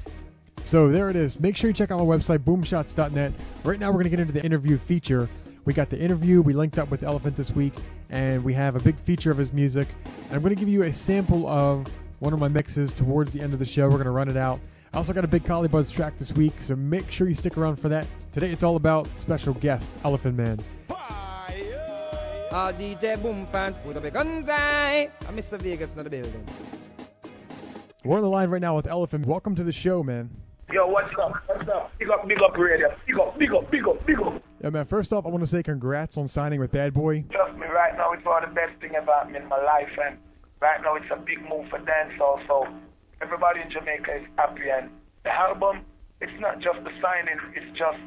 So there it is. Make sure you check out my website, boomshots.net. Right now, we're going to get into the interview feature. We got the interview. We linked up with Elephant this week, and we have a big feature of his music. And I'm going to give you a sample of one of my mixes towards the end of the show. We're going to run it out. I also got a big Collie Buddz track this week, so make sure you stick around for that. Today it's all about special guest, Elephant Man. All ah, DJ Boom fans, put up your guns high. I'm Mr. Vegas in the building. We're on the line right now with Elephant. Welcome to the show, man. Yo, what's up? What's up? Big up, big up, radio. Big up, big up, big up, big up. Yeah, man. First off, I want to say congrats on signing with Bad Boy. Trust me, right now it's one of the best thing about me in my life, and right now it's a big move for dancehall. So everybody in Jamaica is happy, and the album, it's not just the signing, it's just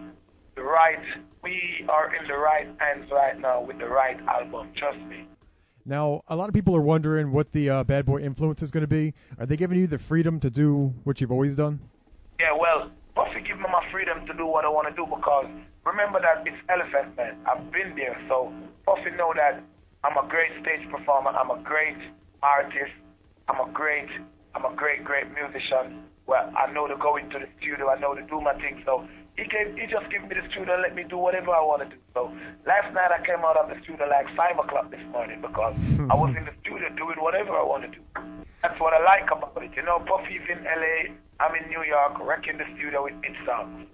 the right. We are in the right hands right now with the right album. Trust me. Now, a lot of people are wondering what the uh, Bad Boy influence is going to be. Are they giving you the freedom to do what you've always done? Yeah, well, Puffy give me my freedom to do what I want to do because remember that it's Elephant Man. I've been there, so Puffy know that I'm a great stage performer. I'm a great artist. I'm a great, I'm a great, great musician. Well, I know to go into the studio. I know to do my thing. So he gave, he just gave me the studio and let me do whatever I want to do. So last night I came out of the studio like five o'clock this morning because I was in the studio doing whatever I want to do. That's what I like about it. You know, Puffy's in LA. I'm in New York, wrecking the studio with hit songs.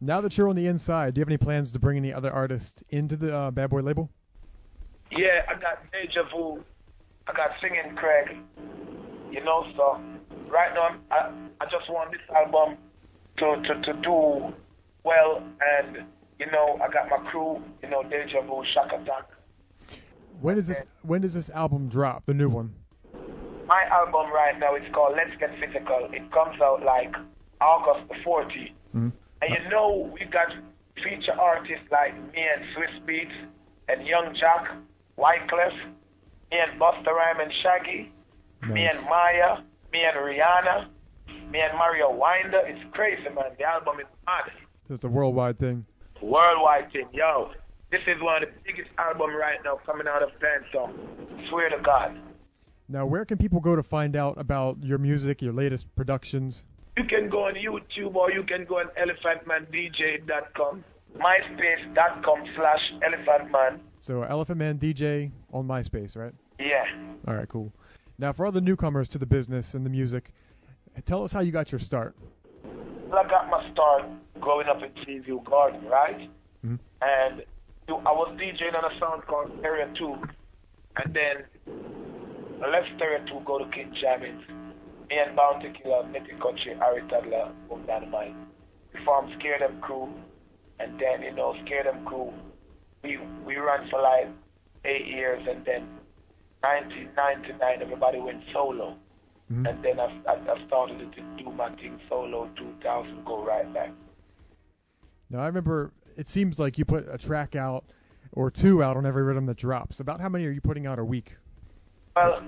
Now that you're on the inside, do you have any plans to bring any other artists into the uh, Bad Boy label? yeah, I got Deja Vu. I got Singing Craig. You know, so right now I I just want this album to to to do well, and you know I got my crew. You know, Deja Vu, Shaka Attack. When does this When does this album drop? The new one. My album right now is called Let's Get Physical. It comes out like August the 14th. Mhm. And you know, we got feature artists like me and Swizz Beatz and Yung Joc, Wyclef, me and Busta Rhyme and Shaggy, me and Mya, me and Rihanna, me and Mario Winder. It's crazy, man. The album is mad. It's a worldwide thing. Worldwide thing, yo. This is one of the biggest albums right now coming out of dancehall. Swear to God. Now, where can people go to find out about your music, your latest productions? You can go on YouTube or you can go on elephantmandj.com, myspace.com slash elephantman. So, elephantmandj on MySpace, right? Yeah. All right, cool. Now, for all the newcomers to the business and the music, tell us how you got your start. Well, I got my start growing up in Seaview Garden, right? Mhm. And I was DJing on a sound called Area 2. And then I left Area 2, go to King Jammins. Me and Bounty Killer, Nitty Kutchie, Harry Toddler, Boom Dandimite. We formed Scare Dem Crew. And then, you know, Scare Dem Crew, we, we ran for like eight years. And then 1999, everybody went solo. Mhm. and then I, I, I started to do my thing solo. 2000, go right back. Now I remember it seems like you put a track out or two out on every rhythm that drops. About how many are you putting out a week? Well,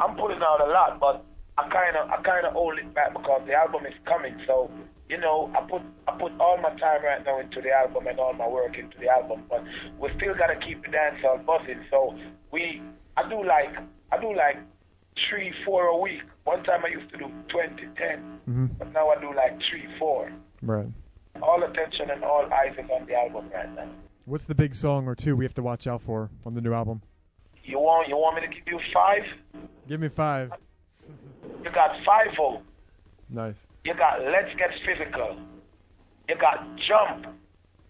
I'm putting out a lot, but I kind of I kind of hold it back because the album is coming. So you know, I put I put all my time right now into the album and all my work into the album. But we still gotta keep the dancehall buzzing. So we I do like I do like three four a week. One time I used to do 20 10, Mm-hmm. but now I do like three four. Right. All attention and all eyes is on the album right now. What's the big song or two we have to watch out for on the new album? You want you want me to give you five? Give me five. You got five oh. Nice. You got Let's Get Physical. You got Jump,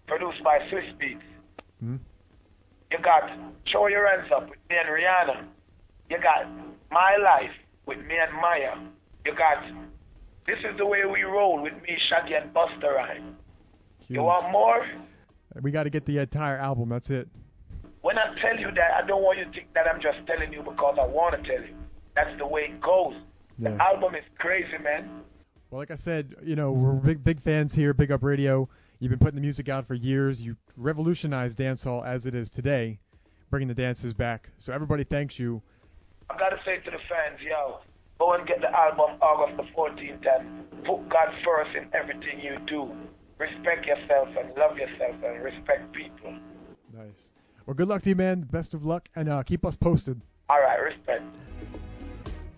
produced by Swizz Beatz. Hmm? You got Show Your Hands Up with me and Rihanna. You got My Life with me and Mya. You got This Is the Way We Roll with me, Shaggy and Busta Rhyme. You want more? We got to get the entire album. That's it. When I tell you that, I don't want you to think that I'm just telling you because I want to tell you. That's the way it goes. Yeah. The album is crazy, man. Well, like I said, you know, we're big big fans here. Big Up Radio. You've been putting the music out for years. You revolutionized dancehall as it is today, bringing the dances back. So everybody thanks you. I gotta say to the fans, yo, go and get the album August the 14th and put God first in everything you do. Respect yourself and love yourself and respect people. Nice. Well, good luck to you, man. Best of luck, and uh, keep us posted. All right, respect.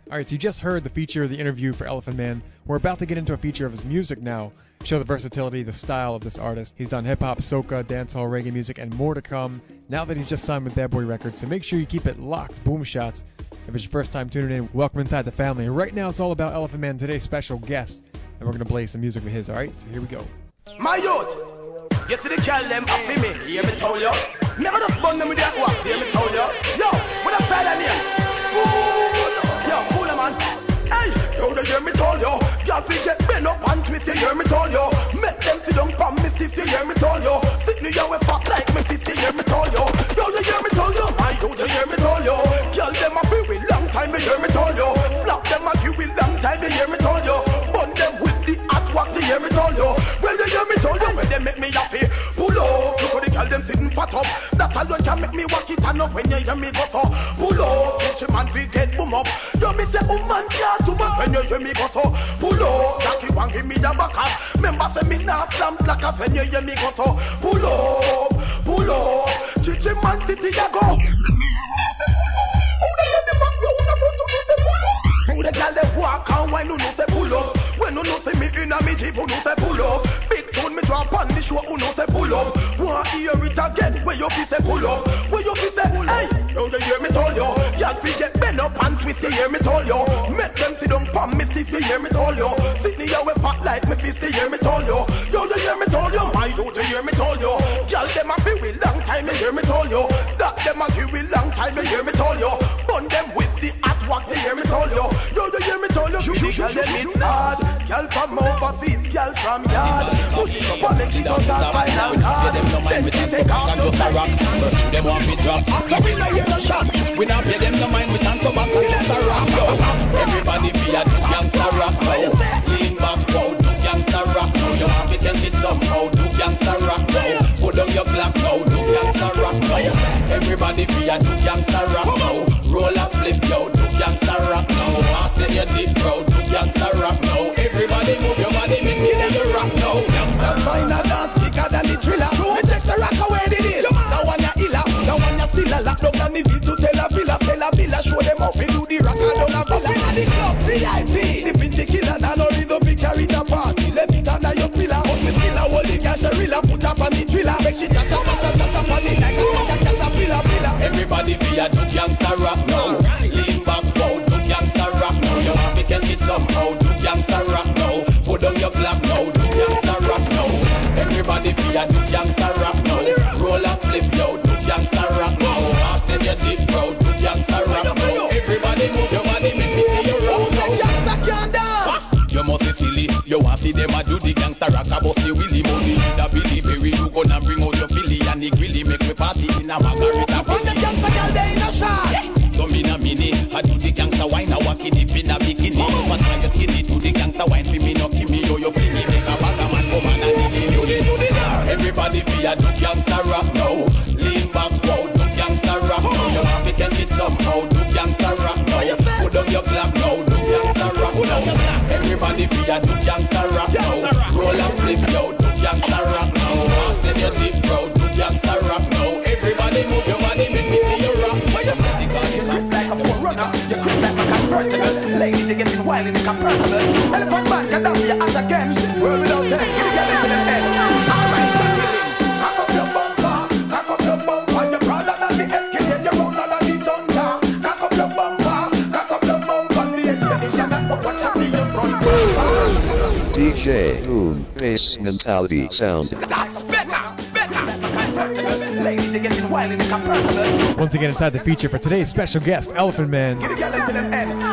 All right, so you just heard the feature of the interview for Elephant Man. We're about to get into a feature of his music now. Show the versatility, the style of this artist. He's done hip hop, soca, dancehall, reggae music, and more to come. Now that he's just signed with Bad Boy Records, so make sure you keep it locked. Boom shots. If it's your first time tuning in, welcome inside the family. Right now, it's all about Elephant Man, today's special guest, and we're gonna play some music with his. All right, so here we go. My youth, you see the girl them happy me, hear me tell you. Never just bun them with that wax, hear me tell you. Yo, what a fella name? Fool. Yo, fool man. Hey, yo, they hear me tell you. Girl, we get bent up and twist, you hear me tell you. Make them sit down from me stiff, you hear me tell you. Sit me here with fat like me sister, hear me tell you. Yo, they hear me tell you. My yo, they hear me tell you. Girl, them a free with long time, you hear me tell you. Slap them a give with long time, you hear me tell you. Bun them with the hot wax, you hear me tell you. Well, they hear me tell you. When they make me happy, pull up. Look how the girl them sitting fat up. That alone can make me walk it and up when you hear me go so. Pull up, teach man we get boom up. You me say, oh man, can't too much when you hear me go so. Pull up, Jackie one give me the back up. Remember say me not slam slackers when you hear me go so. Pull up, pull up, teach man city ya go. Who the girl they walk and when you know say pull up When you know say me inna me jeep, who know say pull up. Big tune me drop on the show, who know say pull up. Wanna hear it again, where you fi say pull up? Where you fi say, hey, yo you hear me tell you Girl fi get bend up and twist, you hear me tell you Make them sit down pon me stiff, you hear me tell you Sit me here with fat like me fist, you hear me tell you Yo you hear me tell you, my don't you hear me tell you Girl them a fi with long time, you hear me tell you That them a give with long time, you hear me tell you Bun them with the hot wax, you hear me tell you girl them it's hard Girl from overseas, girl from yard Push it up and make it out and find out hard Then we take off the rock Them want me drop. Come in and hear the shot We not pay them no mind, we stand so back and just a rock yo. Everybody be a do gangsta rock yo. Lean back, wow, do gangsta rock yo. You want me tell me somehow, do gangsta rock yo. Put on your black now, do gangsta rock yo. Everybody be a do gangsta rock yo. Roll a flip yo, do gangsta rock now. After your deep bro, do gangsta rock now. Everybody move your body, make me let you rock now. Find a dance quicker than the thriller. Me check the rock away the deal Now one ya illa, now one ya still a lock Down on the beat to tell a villa Tell a villa, show them how we do the rock and down a villa Up in the club, VIP The pinty killer, now no rhythm we carry the party. Let it under your pillar But me still a hold the cash a rilla. Put up on the thriller. Make she up, touch up, touch up on it Like a like a caterpillar, pillar Everybody be a mentality sound. Once again, inside the feature for today's special guest, Elephant Man.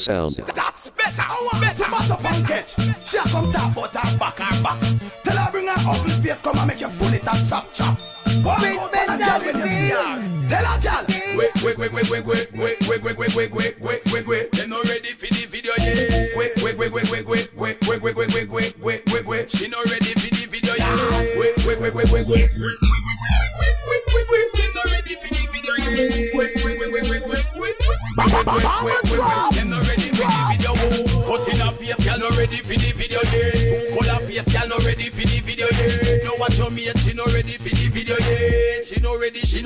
Rock Sound. That's better, our better, master. She a come tap but her back, back. Tell her bring her ugly face, come and make you pull it and chop chop. Go on, out and tell with. Tell her, girl. Wait, wait, wait, wait, wait, wait, wait, wait, wait, wait, wait, wait, wait, wait, wait. They ready for the video yet. Wait, wait, wait, wait, wait, wait, wait, wait, wait, wait, wait, wait, wait, wait. She ready for the video yet. Wait, wait, wait, wait, wait, wait, wait, wait.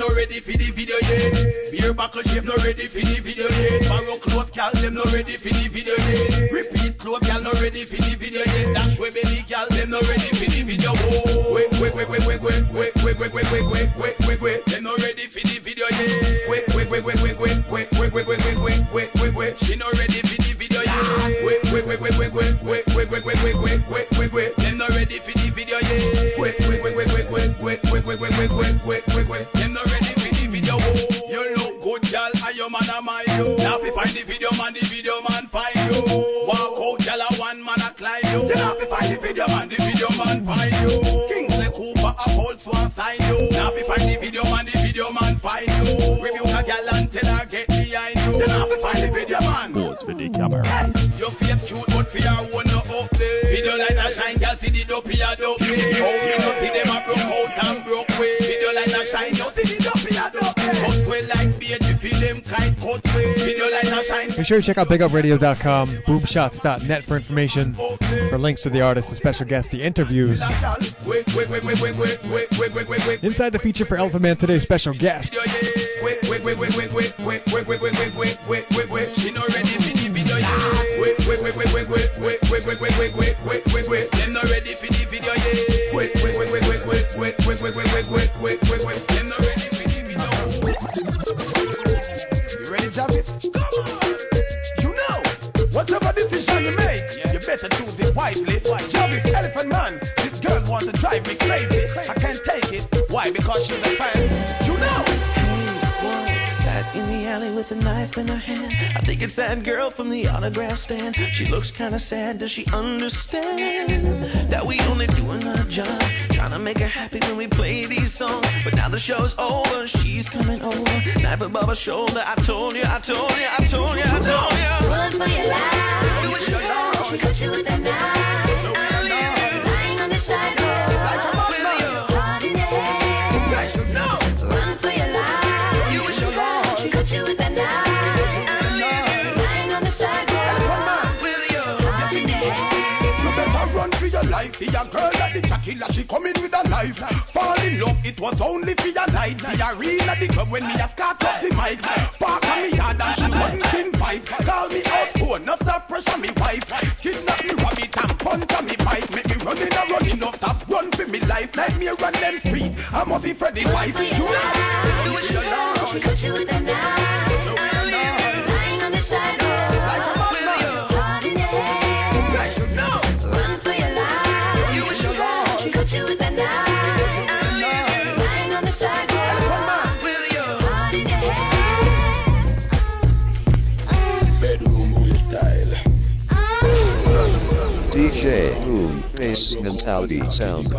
no ready for the video, yeah. Beer buckle shape no ready for the video, yeah. Barrow clothes, gal, them no ready for the video, yeah. Repeat clothes, gal, no ready for the video, yeah. Dash way belly, gal, them no ready for the video, oh. Wait, wait, wait, wait, wait, wait, wait, wait, wait, wait, wait, wait, wait. Make sure you check out BigUpRadio.com, BoomShots.net for information, for links to the artists, the special guests, the interviews. Inside the feature for Elephant Man today's special guest. stand. She looks kinda sad, does she understand that we only do our job? Trying to make her happy when we play these songs. But now the show's over, she's coming over. Knife above her shoulder, I told you, I told you, I she come in with a knife. Fall in love, it was only for your night. The arena, the club when me a start up the mic. Sound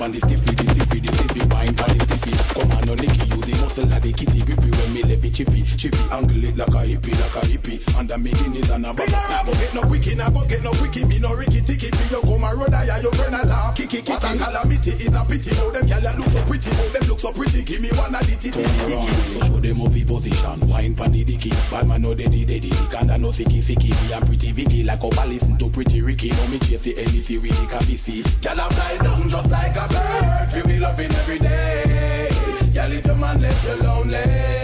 on the stiffy, the stiffy, the stiffy, wine on the stiffy. Come on, no nicky, you the muscle like the kitty grippy when me let me chippy, chippy. Angle it like a hippie, like a hippie. And I'm making it and I'm not get no quickie, never get no quickie. Me no ricky ticky, be your come road, I your friend alarm. Kiki, kiki, what a calamity, it's a pity. Now them gyal look so pretty, now them look so pretty. Give me one of the titty, titty, titty, them up in position. Wine for the dicky, bad man no daddy daddy. Kinda no sicky sicky, me a pretty Vicky. Like a I listen to pretty Ricky. No me chase the NEC, really can be see. Girl, I'm fly down just like a bird. Feel me loving every day. Girl, it's a man left you lonely.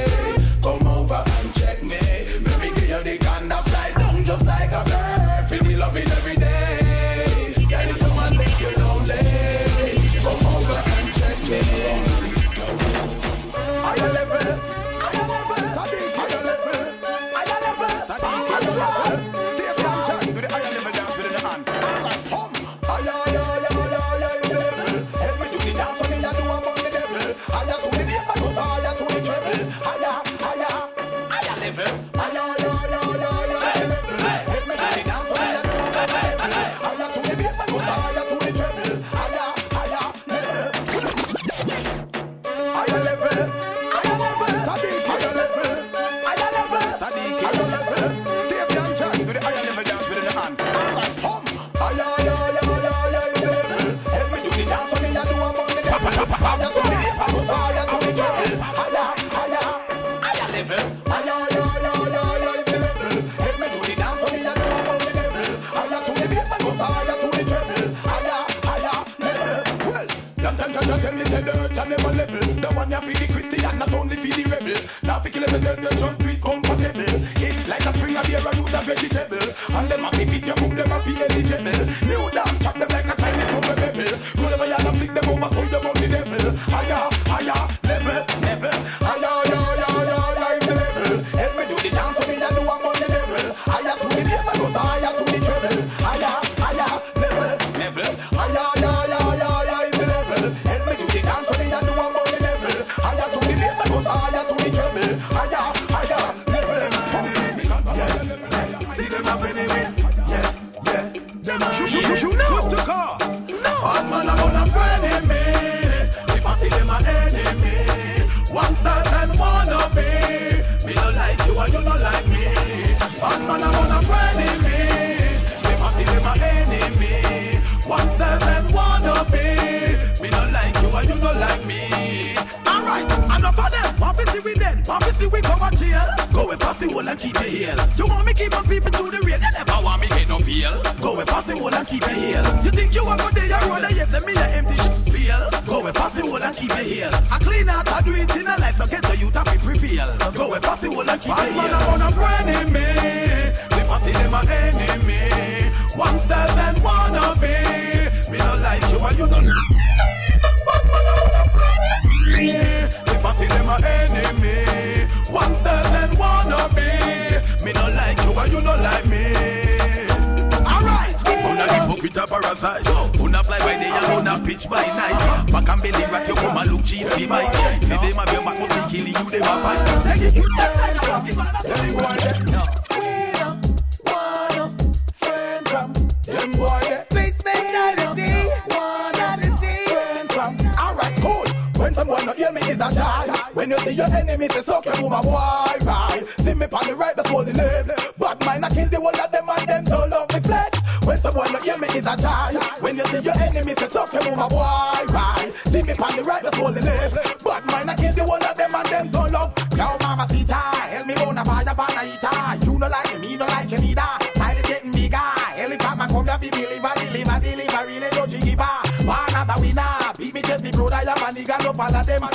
When you see your enemy, they suck your woman, why, right? See me pan the right, that's what they live. But mine, I kill the whole of them and them don't love me flesh. When someone not hear me, is a child. When you see your enemy, they suck your woman, why, right? See me pan the right, that's what they live. But mine, I kill the whole of them and them don't love. Yo, mama, see, help me on a fire, pan a eater. You no like me, no like you neither. Time is getting bigger. Helicopter, come here, be deliver, deliver, deliver, really, don't you give up. One another winner. Beat me, just me, brother, I am a nigga, no follow them.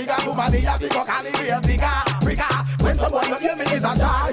cigar, woman, they have to go call it real cigar. Trigger, when someone will hear me, it's a jar.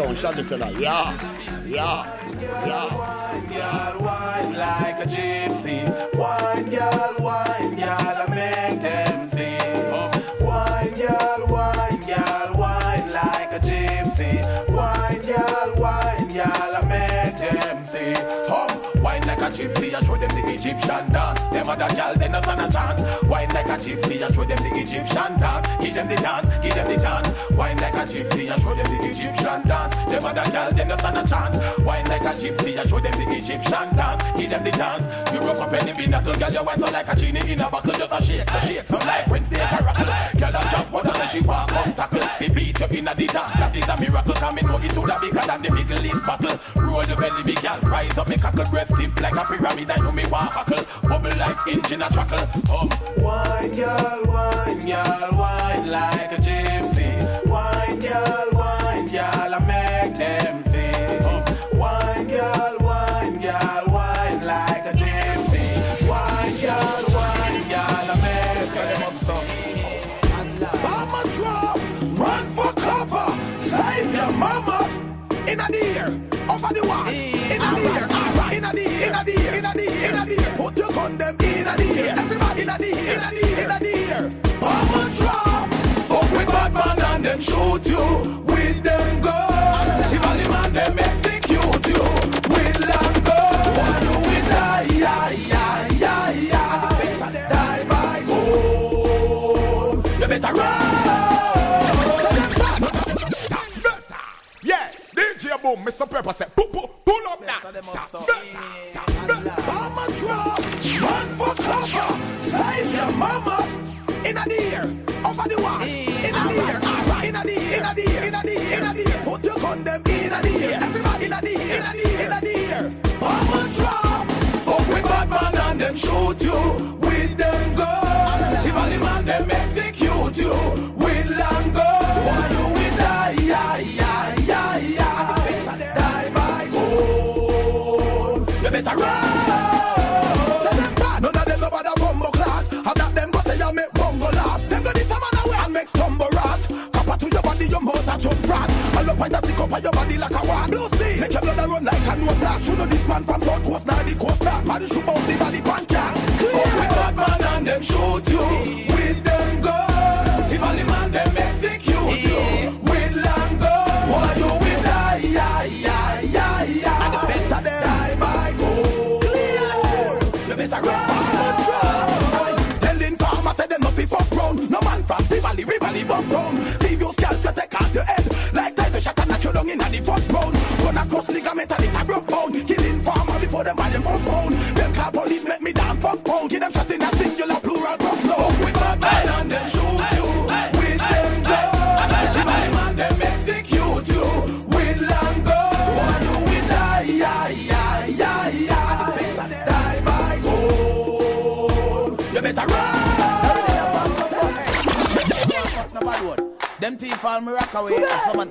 ça, on chante. Ya, yeah, ya. Yeah. cockle. Bubble like engine a trackle. Come. Um,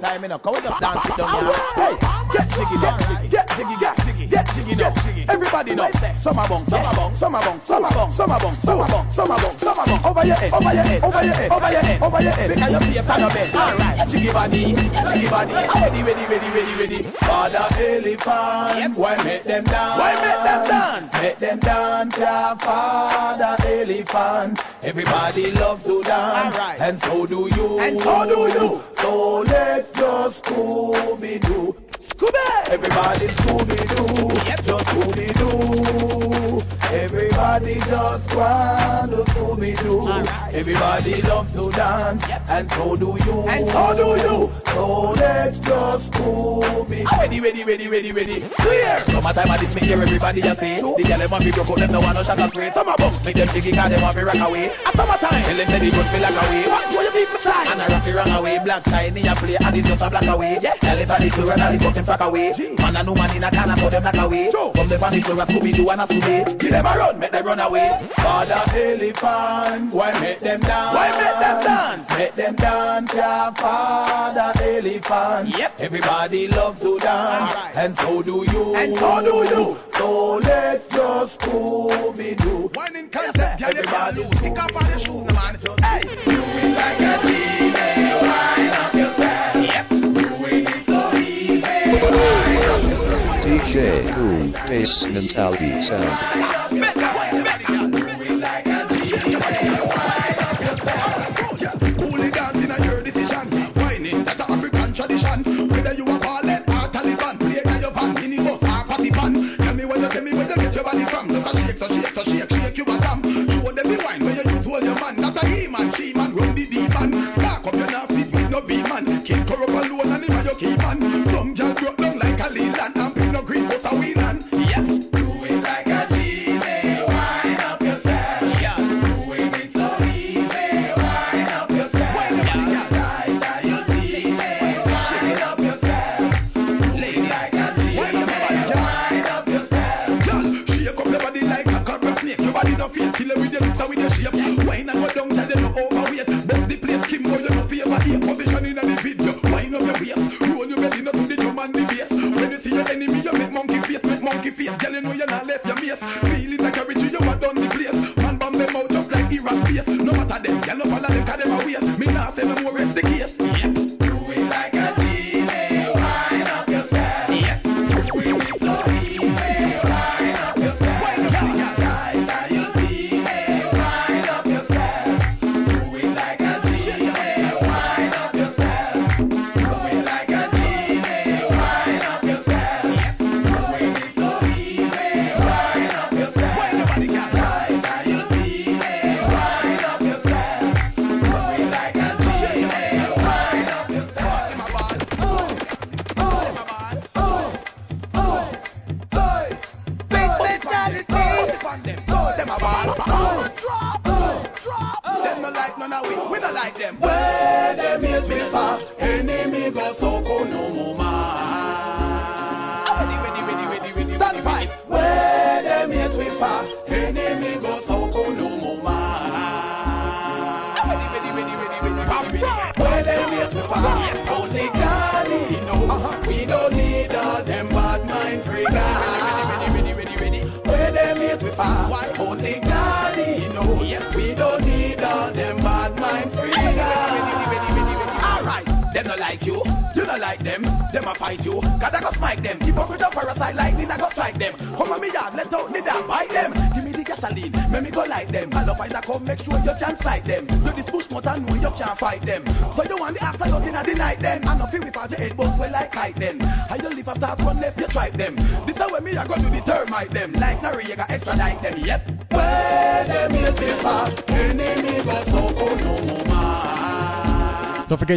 time, you know. Come on, dance down here. Hey, get jiggy, get jiggy, get jiggy, get jiggy, get jiggy now. Everybody know. summer a bong, some a bong, summer a bong, some a bong, summer a bong, some bong, some bong, some bong. Over your head, over your head, over your head, over your head, over your head. Pick up your face and your bed. All right, jiggy body, jiggy body. Ready, ready, ready, ready, ready. Tell them want me broke up. them no want no shot of free. Some of them make them jiggy cause they want me rock away. At summertime, tell them that they don't feel like a away. What do you people try? And I rock it wrong away. Black shiny a play and it's just a black away. Yeah, tell them that they feel right and they fuck away. Man and no man in a can and put them like away. From the van they feel right, Scooby-Doo and a Scooby. Kill them a run, make them run away. Father elephant, why make them dance? Why make them dance? Make them dance, yeah, father elephant. Yep. Everybody loves to dance, right. and so do you. And so do you. So let's go you DJ Bass Mentality Sound. Better, better, better, better, better, better, better, better, better,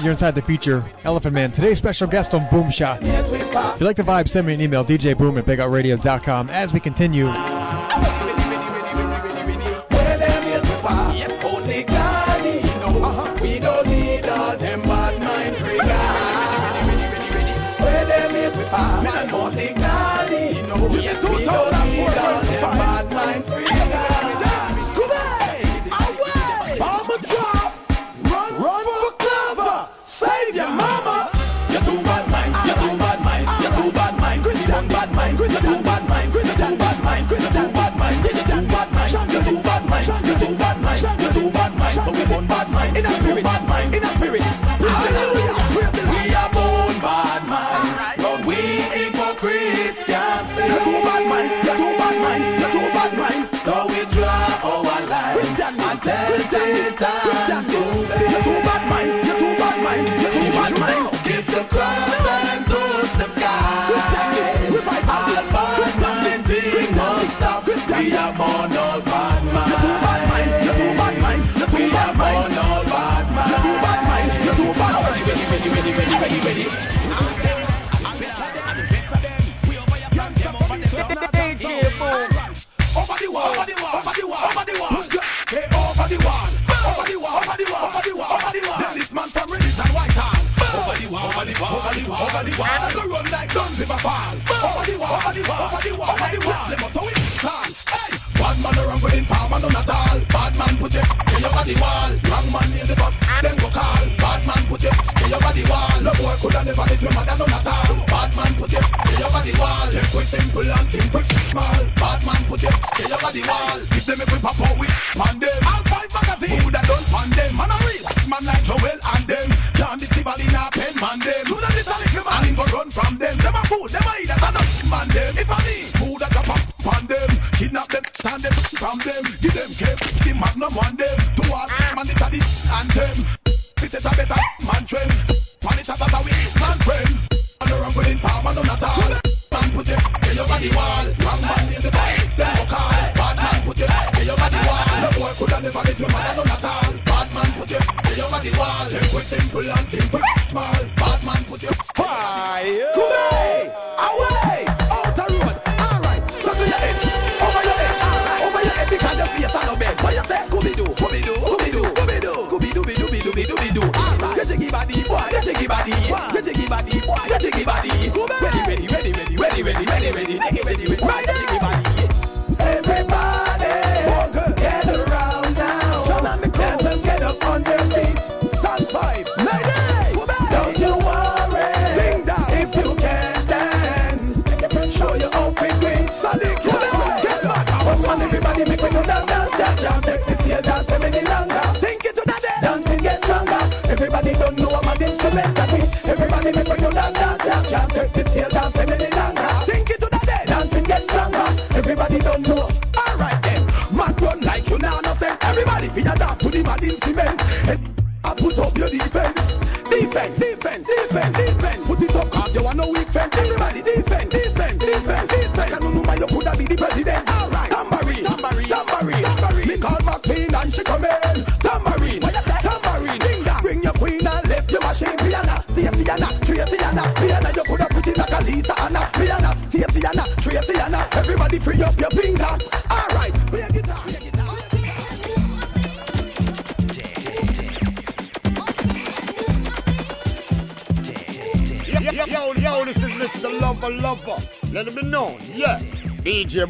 You're inside the feature, Elephant Man. Today's special guest on Boom Shots. If you like the vibe, send me an email, djboom at bigupradio.com. As we continue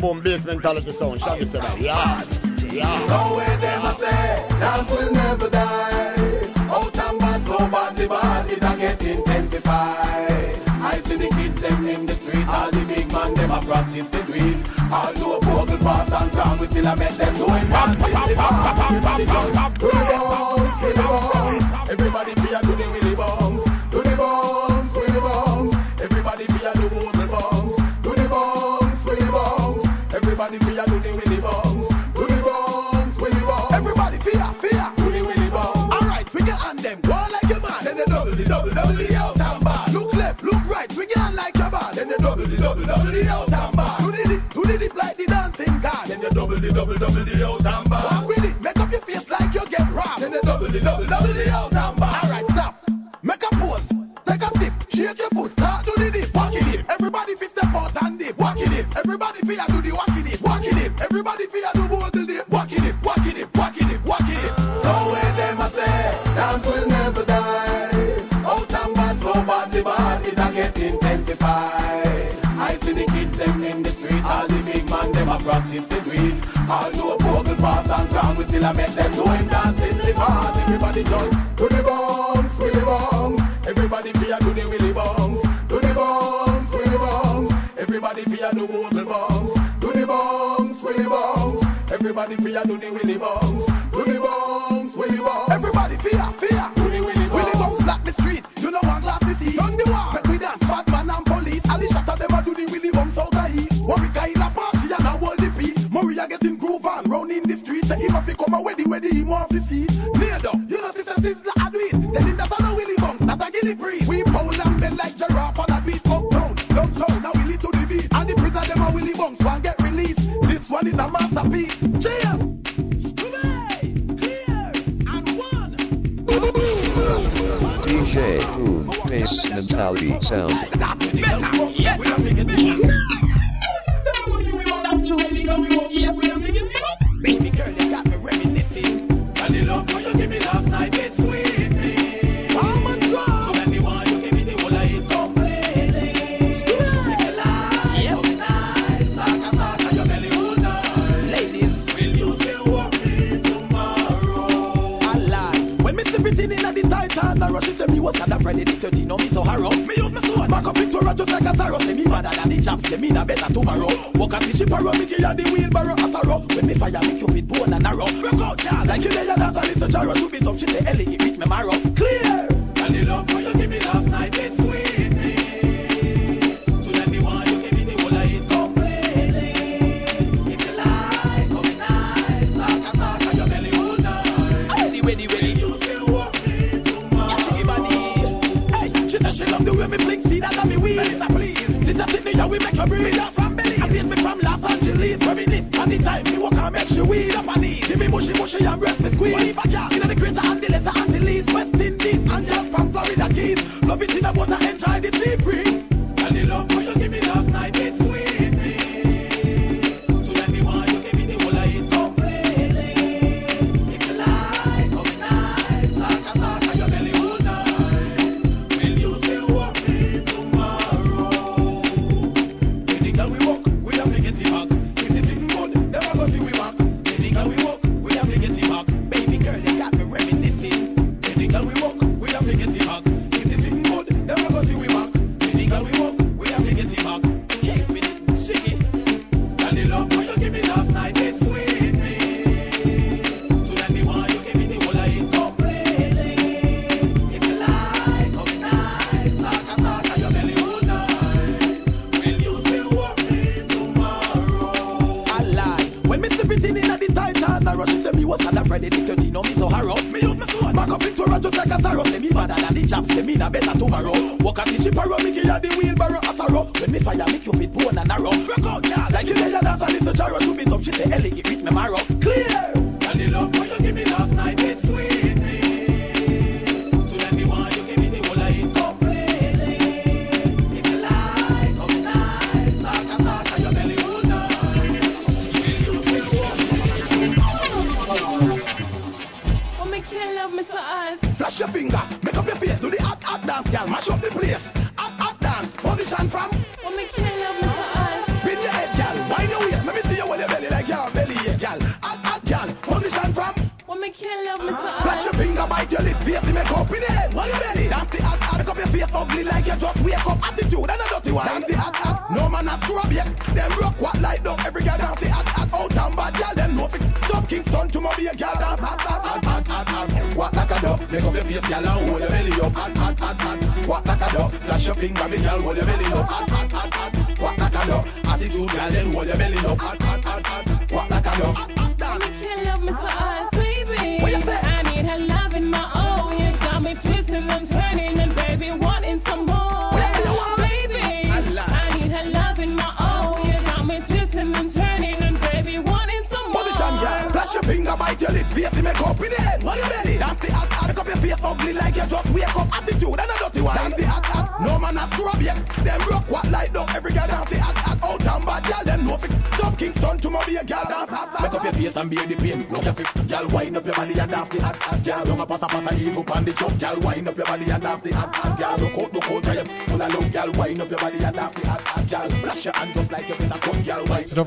Boom Bass Mentality Sound. That? Yeah. the old damn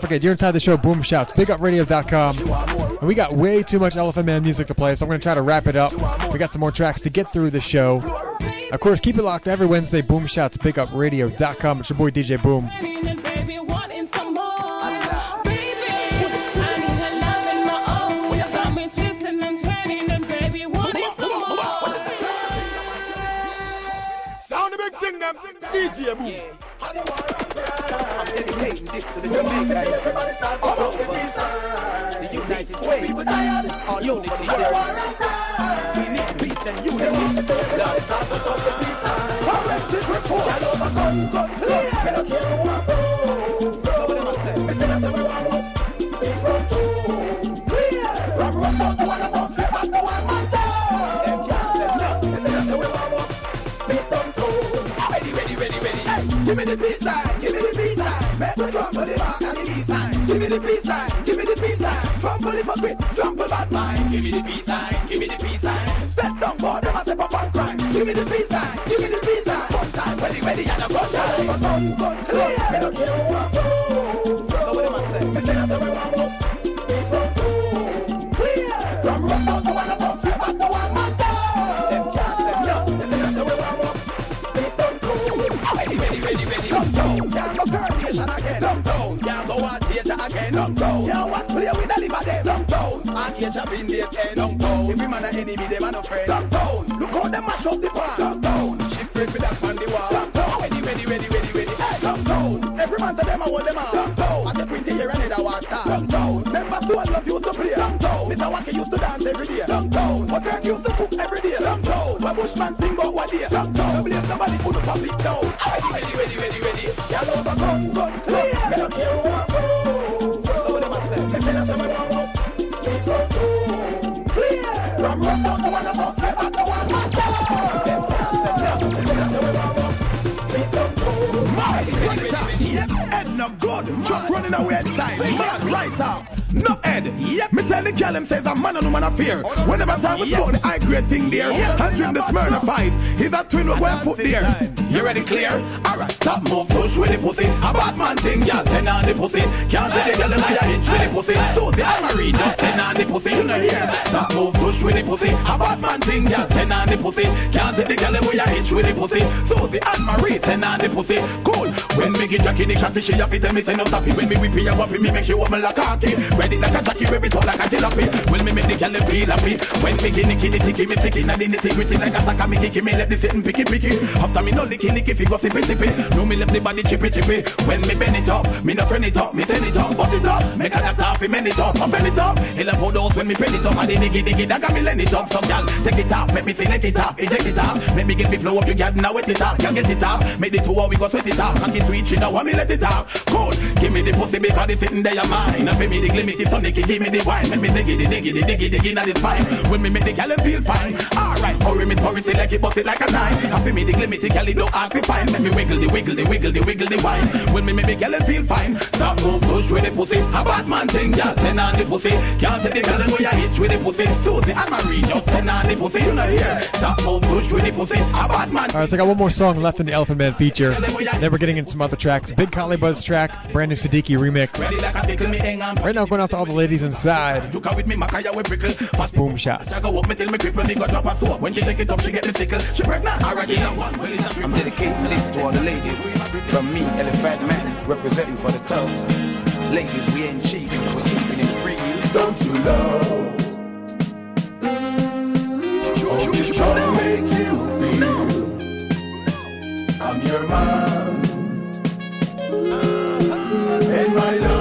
forget, you're inside the show Boom Shots, BigUpRadio.com. And we got way too much Elephant Man music to play, so I'm going to try to wrap it up. We got some more tracks to get through the show. Of course, keep it locked every Wednesday, Boom Shots, BigUpRadio.com. It's your boy DJ Boom. And the Smyrna fight. He's a twin we're going to put there. You ready clear? Alright, top move, push with the pussy. A bad man thing, yeah, send on the pussy. Can't say the girl them say hitch with the pussy. So the Marie just send on the pussy. You know here. Top move, with the pussy. A bad man thing, yeah, send on the pussy. Can't say the girl say a hitch with the pussy. So the Anne Marie send on the pussy. Cool. When me get Jackie the shot, she have tell me say no stop it. When me whip up, me make you woman like a cocky. Ready like a Jackie, baby, talk like a jalopy. When me make the girl feel happy. When me get nicky, nicky, me sticky, and the nitty gritty like a sucker, me kicky, me let the sitting picky, picky. After me no licky, licky, fi go sippy, sippy. No me left the body chippy, chippy. When me bend it up, me no friend it up, me send it up, bust it up. Make a doctor fi mend it up, up bend it up. He'll have hold out when me pen it up, and the diggy, diggy, that got me lend it up. Some gal take it off, make me select it off, eject it off. Make me get me flow up, you gal now wet it off, can't get it off. Make the two hour we go sweat it off, and it sweet, she now want me let it off. Cool, give me the pussy because it's sitting there mine. And for me the glimmy, it's sonic, give me the wine. Make me diggy, the diggy, the diggy, diggy, now it's fine. When me make the gal feel fine. Alright, hurry me, hurry, select it, bust it like a nine. And for me the glimmy, the gal don't hard to find. Make me wiggle the wiggle, the wiggle, the wiggle, the wine. When me make the gal feel fine. Stop move, push with the pussy. A bad man thing, just send on the pussy. Can't say the gal where you hitch with the pussy. Susie and Marie, just send on the pussy. You know here. Stop move, push with the pussy. A bad man. Alright, so I got one more song left in the Elephant Man feature. Then we're getting into some other tracks. Big Collie Buddz track, brand new Sadiki remix. Ready like a tickle me hang on. Right now, going out to all the ladies inside. You come with me, Makaya, we prickle. Fast Boom shots. I go up, me till me cripple, me go drop her soap. When she take it up, she get the tickle. She pregnant, alright, you know one. Well, it's a I'm dedicating this to all the ladies. From me, Elephant Man, representing for the toes. Ladies, we ain't cheap, we're keeping it free. Don't you I'm your man. Uh-huh. And my love.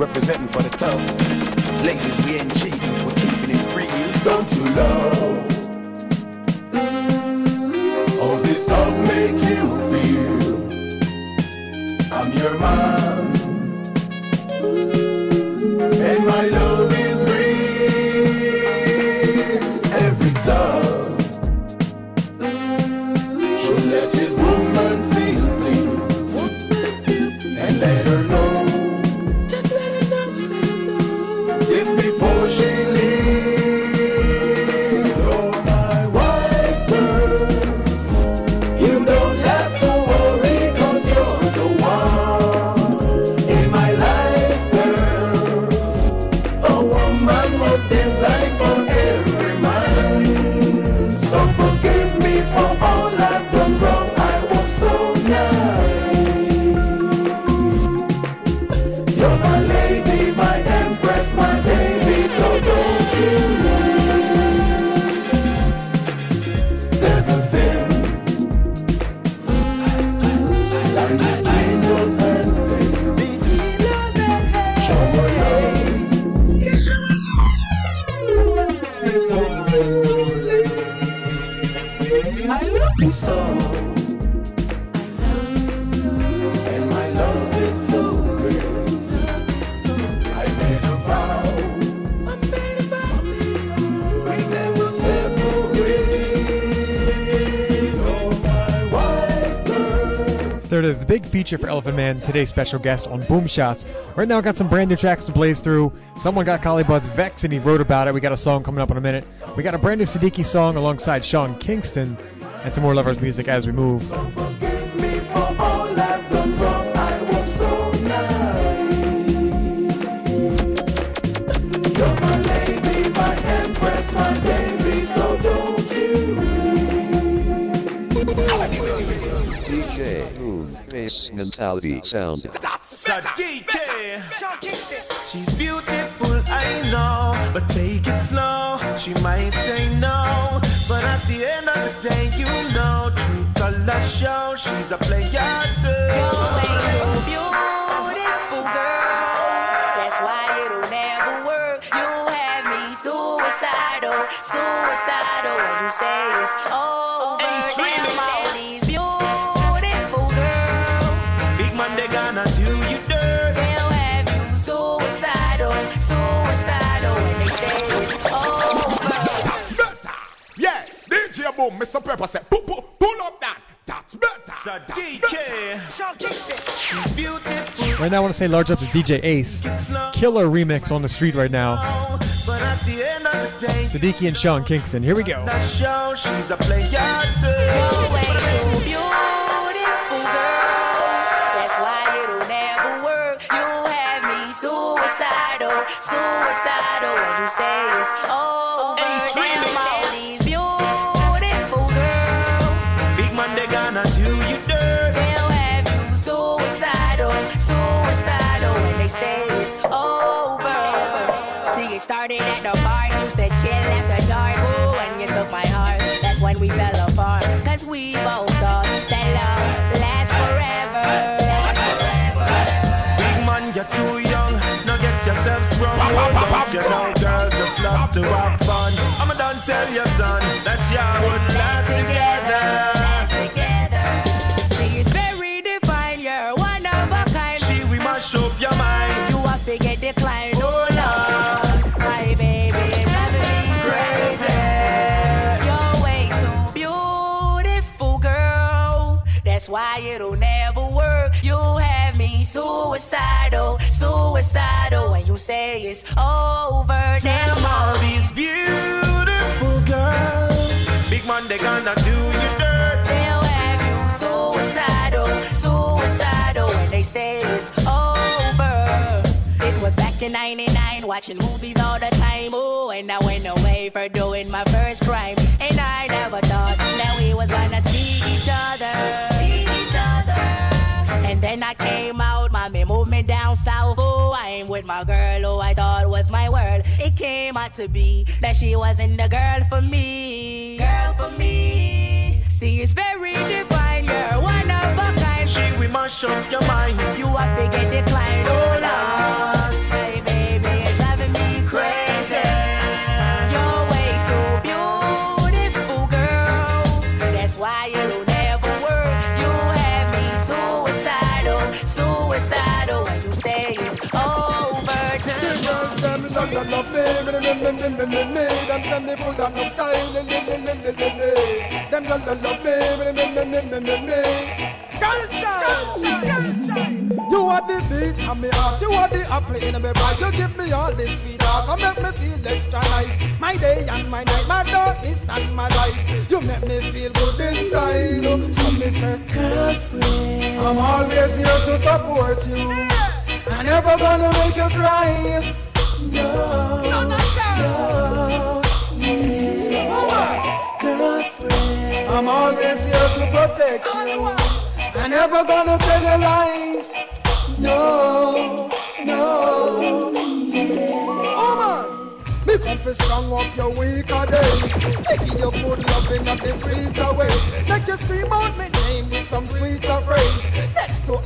representing for the tough. Ladies, we ain't cheap. we're keeping it free. Don't you love? Oh, this love make you feel I'm your man and my love. For Elephant Man, today's special guest on Boom Shots. Right now, I got some brand new tracks to blaze through. Someone got Collie Buddz Vex, and he wrote about it. We got a song coming up in a minute. We got a brand new Sadiki song alongside Sean Kingston, and some more Lovers music as we move. Mentality sound. She's beautiful, I know, but take it slow. She might say no, but at the end of the day, you know, show. She's a player. Mr. Pepper said, pull, pull, pull up that. That's better. That's better. Right now, I want to say large up to DJ Ace. Killer remix on the street right now. Sadiki and Sean Kingston. Here we go. suicidal when you you know girls just love to have fun. I'ma done tell your son that's you're They'll have you suicidal, suicidal when they say it's over. It was back in 99, watching movies all the time. Oh, and I went away for doing my first crime. And I never thought that we was gonna see each other. See each other. And then I came out, my moved me down south. I'm with my girl who I thought was my world. It came out to be that she wasn't the girl for me. Girl for me. See, it's very divine. You're one of a kind. She will mash up your mind. You have to get declined. Oh, Lord. Them style. Them love, love, love me, me, me, me, me, me, me, me. Culture, culture. You are the beat and me heart, you are the apple in my bite. You give me all this sweet heart, and make me feel extra nice. My day and my night, my darkness and my light. You make me feel good inside. oh. So me say, girlfriend, I'm always here to support you. I'm never gonna make you cry. Protect you. I'm never gonna tell you lies. No, no. Oh man, me come to strong up your weaker days. Make you good loving at the sweeter ways. Make you scream out my name with some sweeter phrase.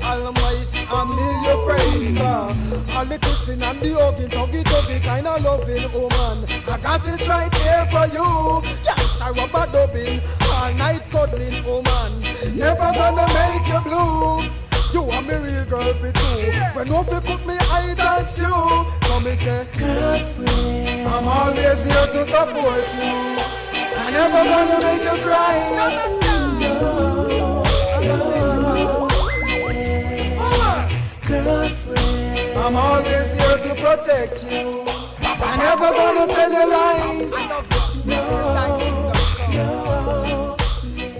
Next to Almighty, I'm me your praise. Uh, all the kissing and the hugging, tuggy tuggy kind of loving woman. I got it right here for you. Gangsta rubber dubbing, all night cuddling woman. Never gonna make you blue. You are me real girl for two. When no fi cook me I dance you. So me say, girlfriend, I'm always here to support you. I'm never gonna make you cry. Girlfriend, I'm always here to protect you. I'm never gonna tell you lies.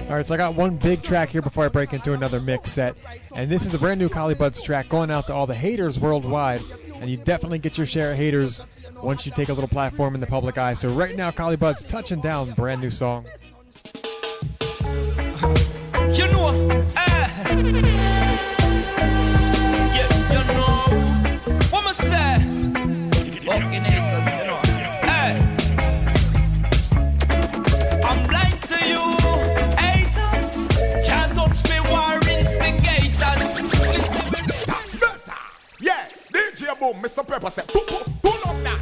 All right, so I got one big track here before I break into another mix set, and this is a brand new Collie Buddz track going out to all the haters worldwide, and you definitely get your share of haters once you take a little platform in the public eye. So right now, Collie Buddz touching down, brand new song. You know, eh. Boom, Mr. Pepper said, up that.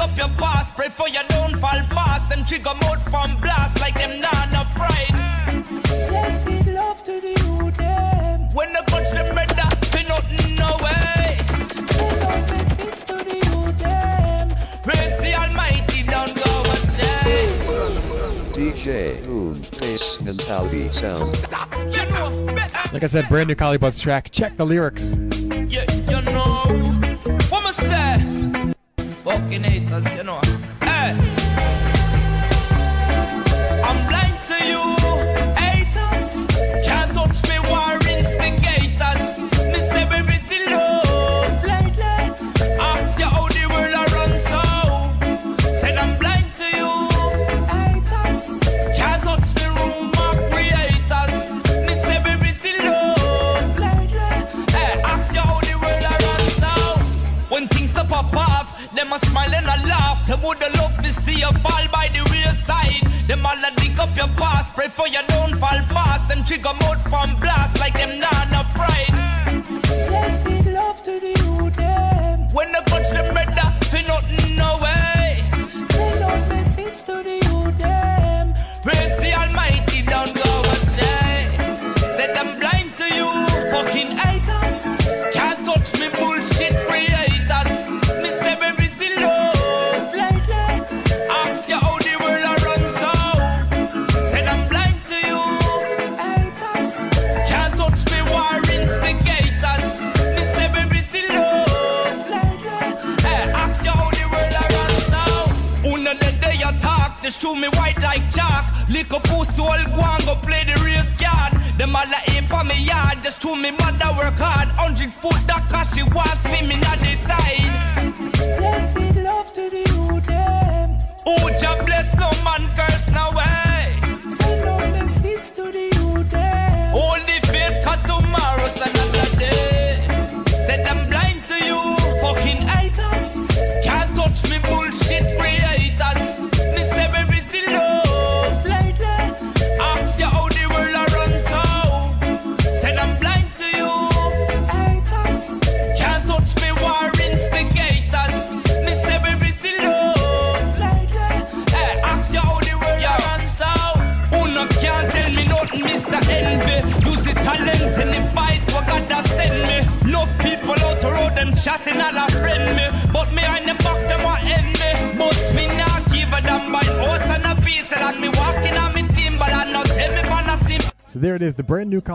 All a dig up your past, pray for you don't fast. Them trigger mouth from blast like them not no pride. Blessed love to the youth them. When the touch them better, fi nothing no way. Send to the youth them. Praise the Almighty, don't go a day. DJ Boom Bass Mentality Sound. Like I said, brand new Collie Buddz track. Check the lyrics.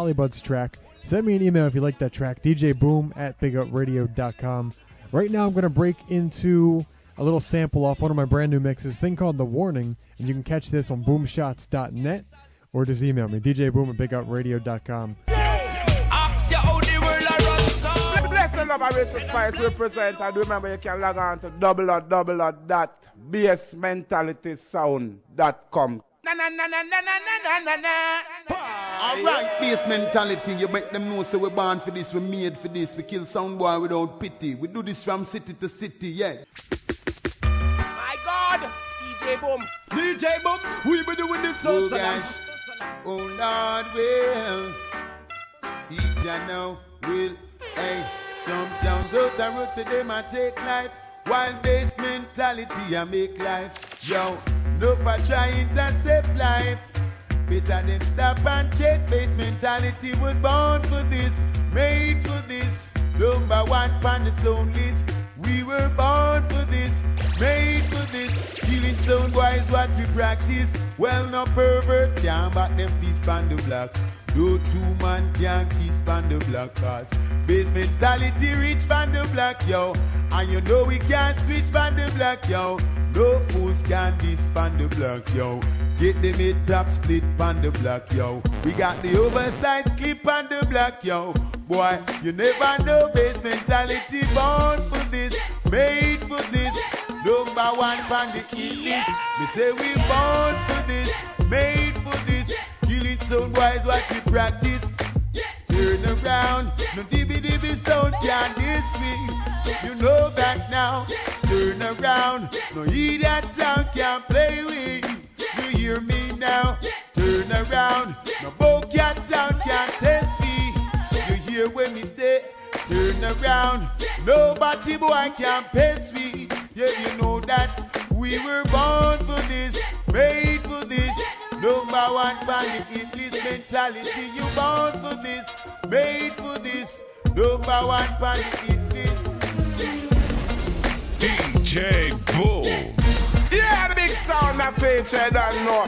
Brand Buddz track. Send me an email if you like that track, djboom at bigupradio.com. Right now, I'm going to break into a little sample off one of my brand new mixes, thing called The Warning, and you can catch this on boomshots.net or just email me, djboom at bigupradio.com. Ask you how the world a run so. Bless the love of Rachel Spice represent and remember you can log on to www.basementalitysound.com. Na na na na na na na na na. Alright, bass mentality. You make them know so we're born for this, we're made for this. We kill sound boy without pity. We do this from city to city, yeah. My God, DJ Boom. DJ Boom, we be doing this Oh so gosh, oh Lord will see ya now will hey some sounds out the road say them a take life while bass mentality I make life yo no for trying to save life better them stop and check bass mentality was born for this made for this. Number one on the sound list. We were born for this made for this Killing sound boys what we practice. Well, no pervert can't back them fist on the block. No two man can kiss on the block cause bass mentality reach on the block, yo. And you know we can't switch on the block, yo. No fools can diss on the block, yo. Get the mid top split on the block, yo. We got the oversized clip on the block, yo. Boy, you never know bass mentality born for this, made for this. Number one from the east. Me say we born for this, made for this. Killing sound wise, what we practice. Turn around, no dibby dibby sound can diss me. You know that now. Turn around, no idiot sound can play with. You hear me now? Turn around, no bowcat sound can test me. You hear when me say? Turn around, nobody boy can pace me. Yeah, you know that we were born for this, made for this. Number one bandit, English mentality. You born for this, made for this. Number one bandit, English. DJ Boom. Yeah, the big sound that feature, don't know.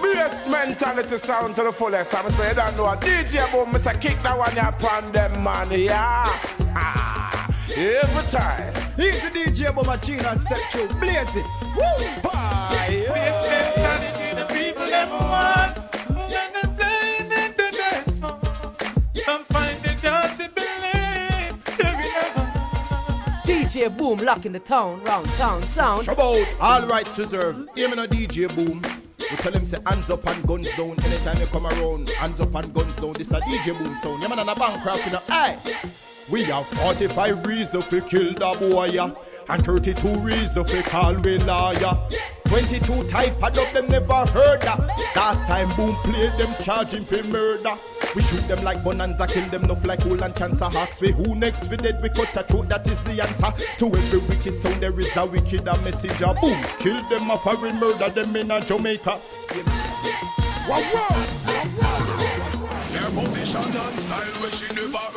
Bass mentality sound to the fullest. I'm saying, don't know. DJ Boom, Mr. Kick that one upon them, man. Yeah. Ah, every time. Here's the DJ Boom machine and step through. Blaze it. Woo! Bye. Bass mentality, the people never want. When they play it in dance floor, and find the girls to believe they will never. DJ Boom locking the town, round town sound. About all rights reserved. Hear me no DJ boom. We tell him say hands up and guns down. Anytime you come around, hands up and guns down. This a DJ boom sound. Yeah man on a Bancroft, you know. Aye. We have 45 reasons to kill the boy, and 32 reasons to call we lawyer. 22 type of them never heard that. Last time boom played them charging for murder. We shoot them like bonanza, kill them enough like cool and cancer hawks. We who next we dead, we cut a throat, that is the answer. To every wicked sound there is a wicked a messenger. Boom, kill them a foreign murder them in a Jamaica. Wow, wow. And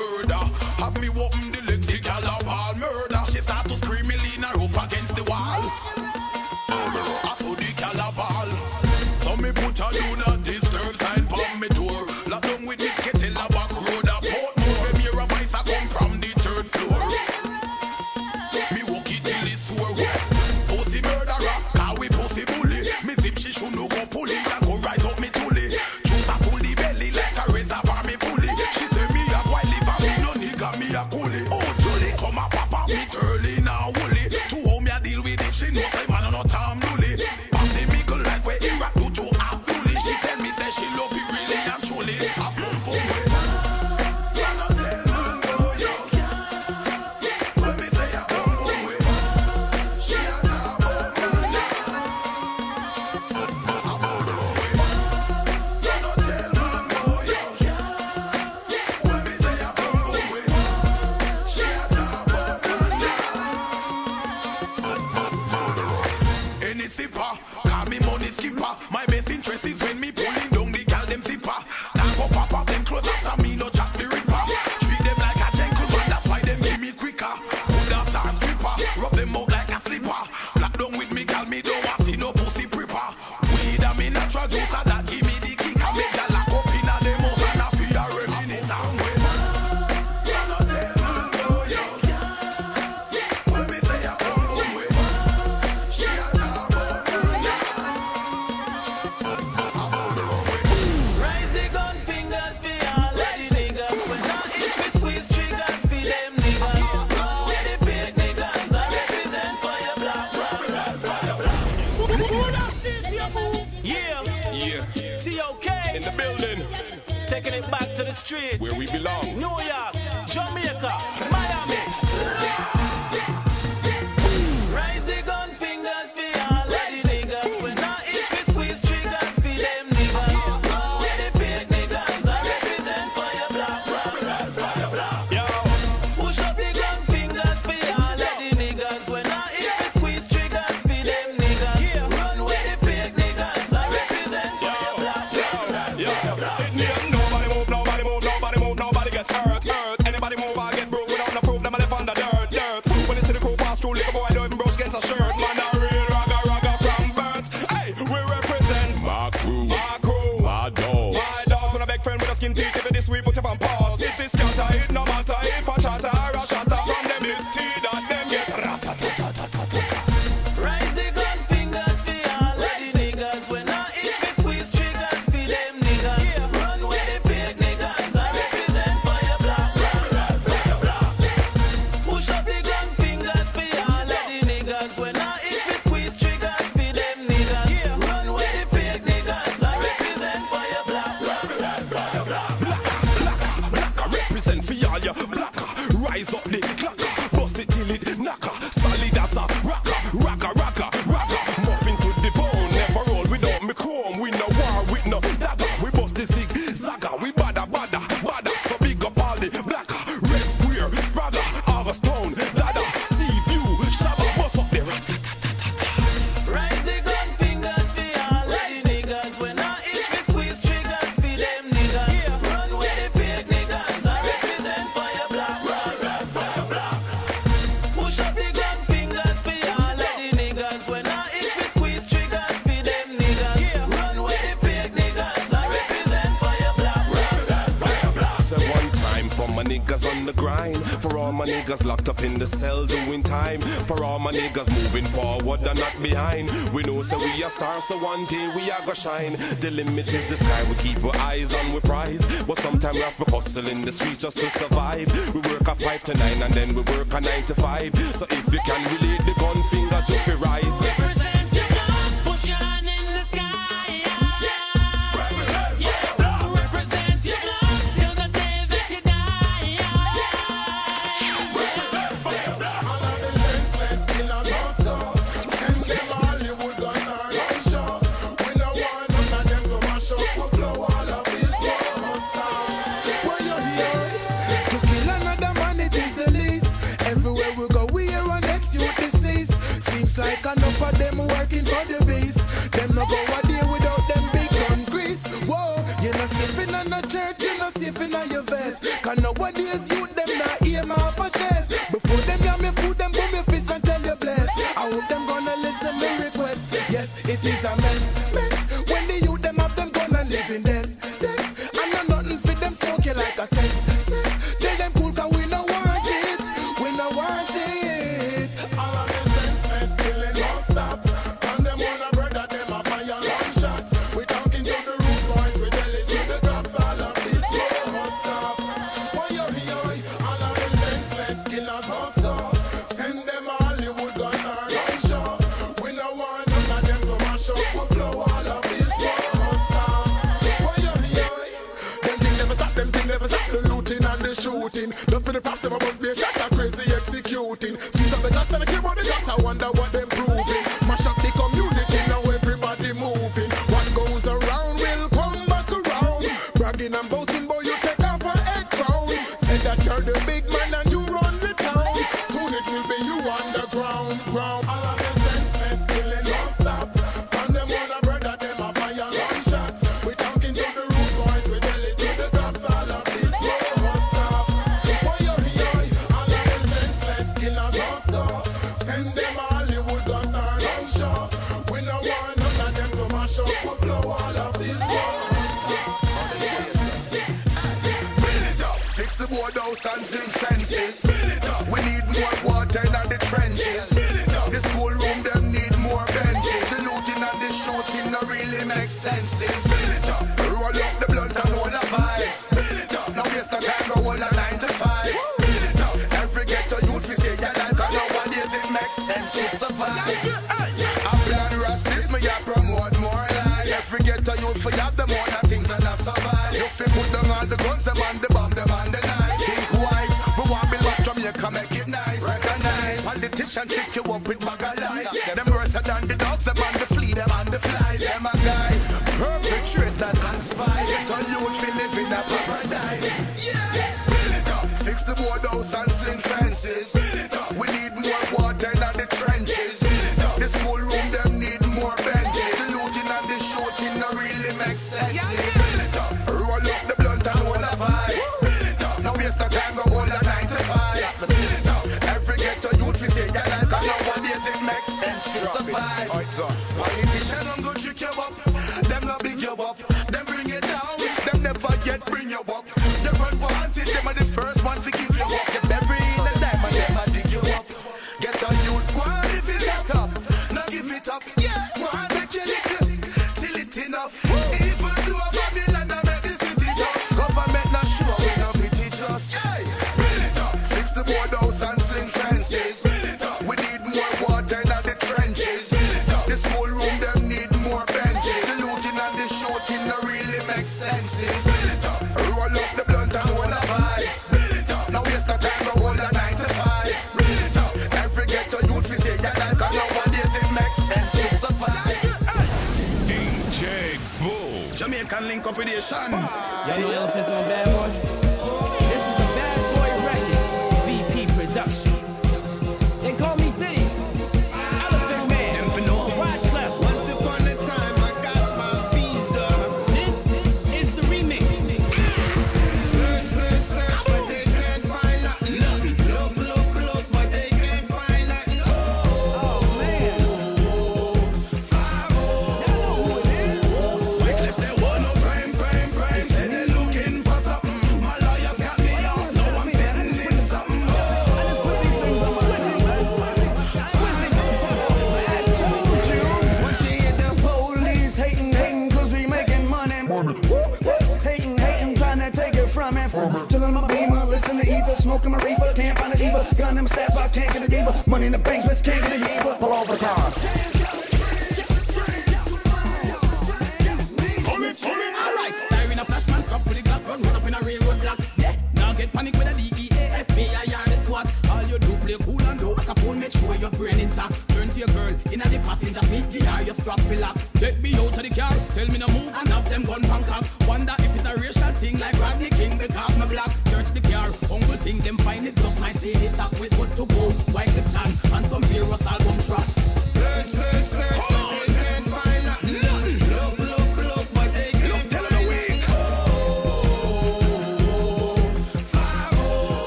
shine. The limit is the sky we keep our eyes on, we prize. But sometimes we have to hustle in the streets just to survive. 30曲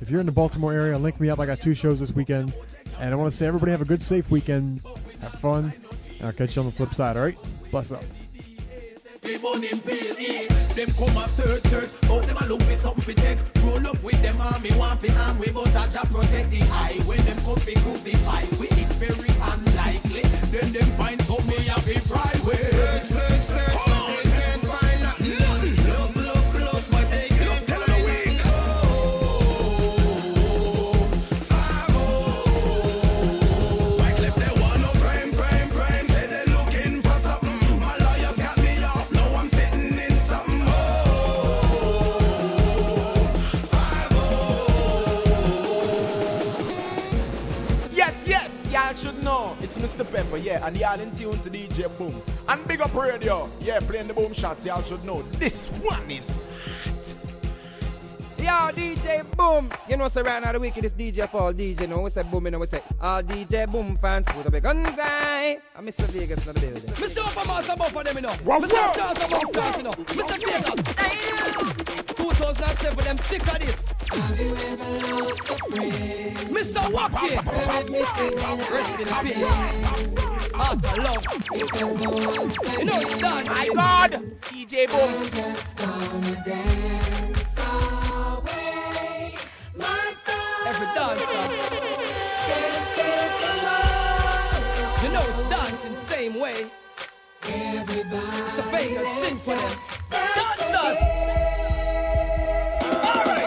If you're in the Baltimore area, link me up. I got two shows this weekend. And I want to say everybody have a good, safe weekend. Have fun. And I'll catch you on the flip side, all right? Bless up. Them come a third, third, oh, them a look with Roll up with them army, one fi arm, we both a protect the Them come fi we it's very unlikely Then them find bribe Mr. Pepper, yeah, and y'all in tune to DJ Boom. And big up radio, yeah, playing the boom shots, y'all should know. This one is hot. Yo, DJ Boom. You know, so right now the weekend is DJ for all DJ, no, we say boom, you know, we say all DJ Boom fans, put up your guns, I. I'm Mr. Vegas in the building. Mr. some more for them, you know. Mr. Charles, both of them, you know. Mr. Vegas. 2007, them sick of this. Have you ever lost a? Mr. Wacky! Rest in peace. Out of love. You know it's done. My God! DJ Boom. Every dancer. You know it's dancing same way. Everybody it's a famous symphony. Dancers! All right.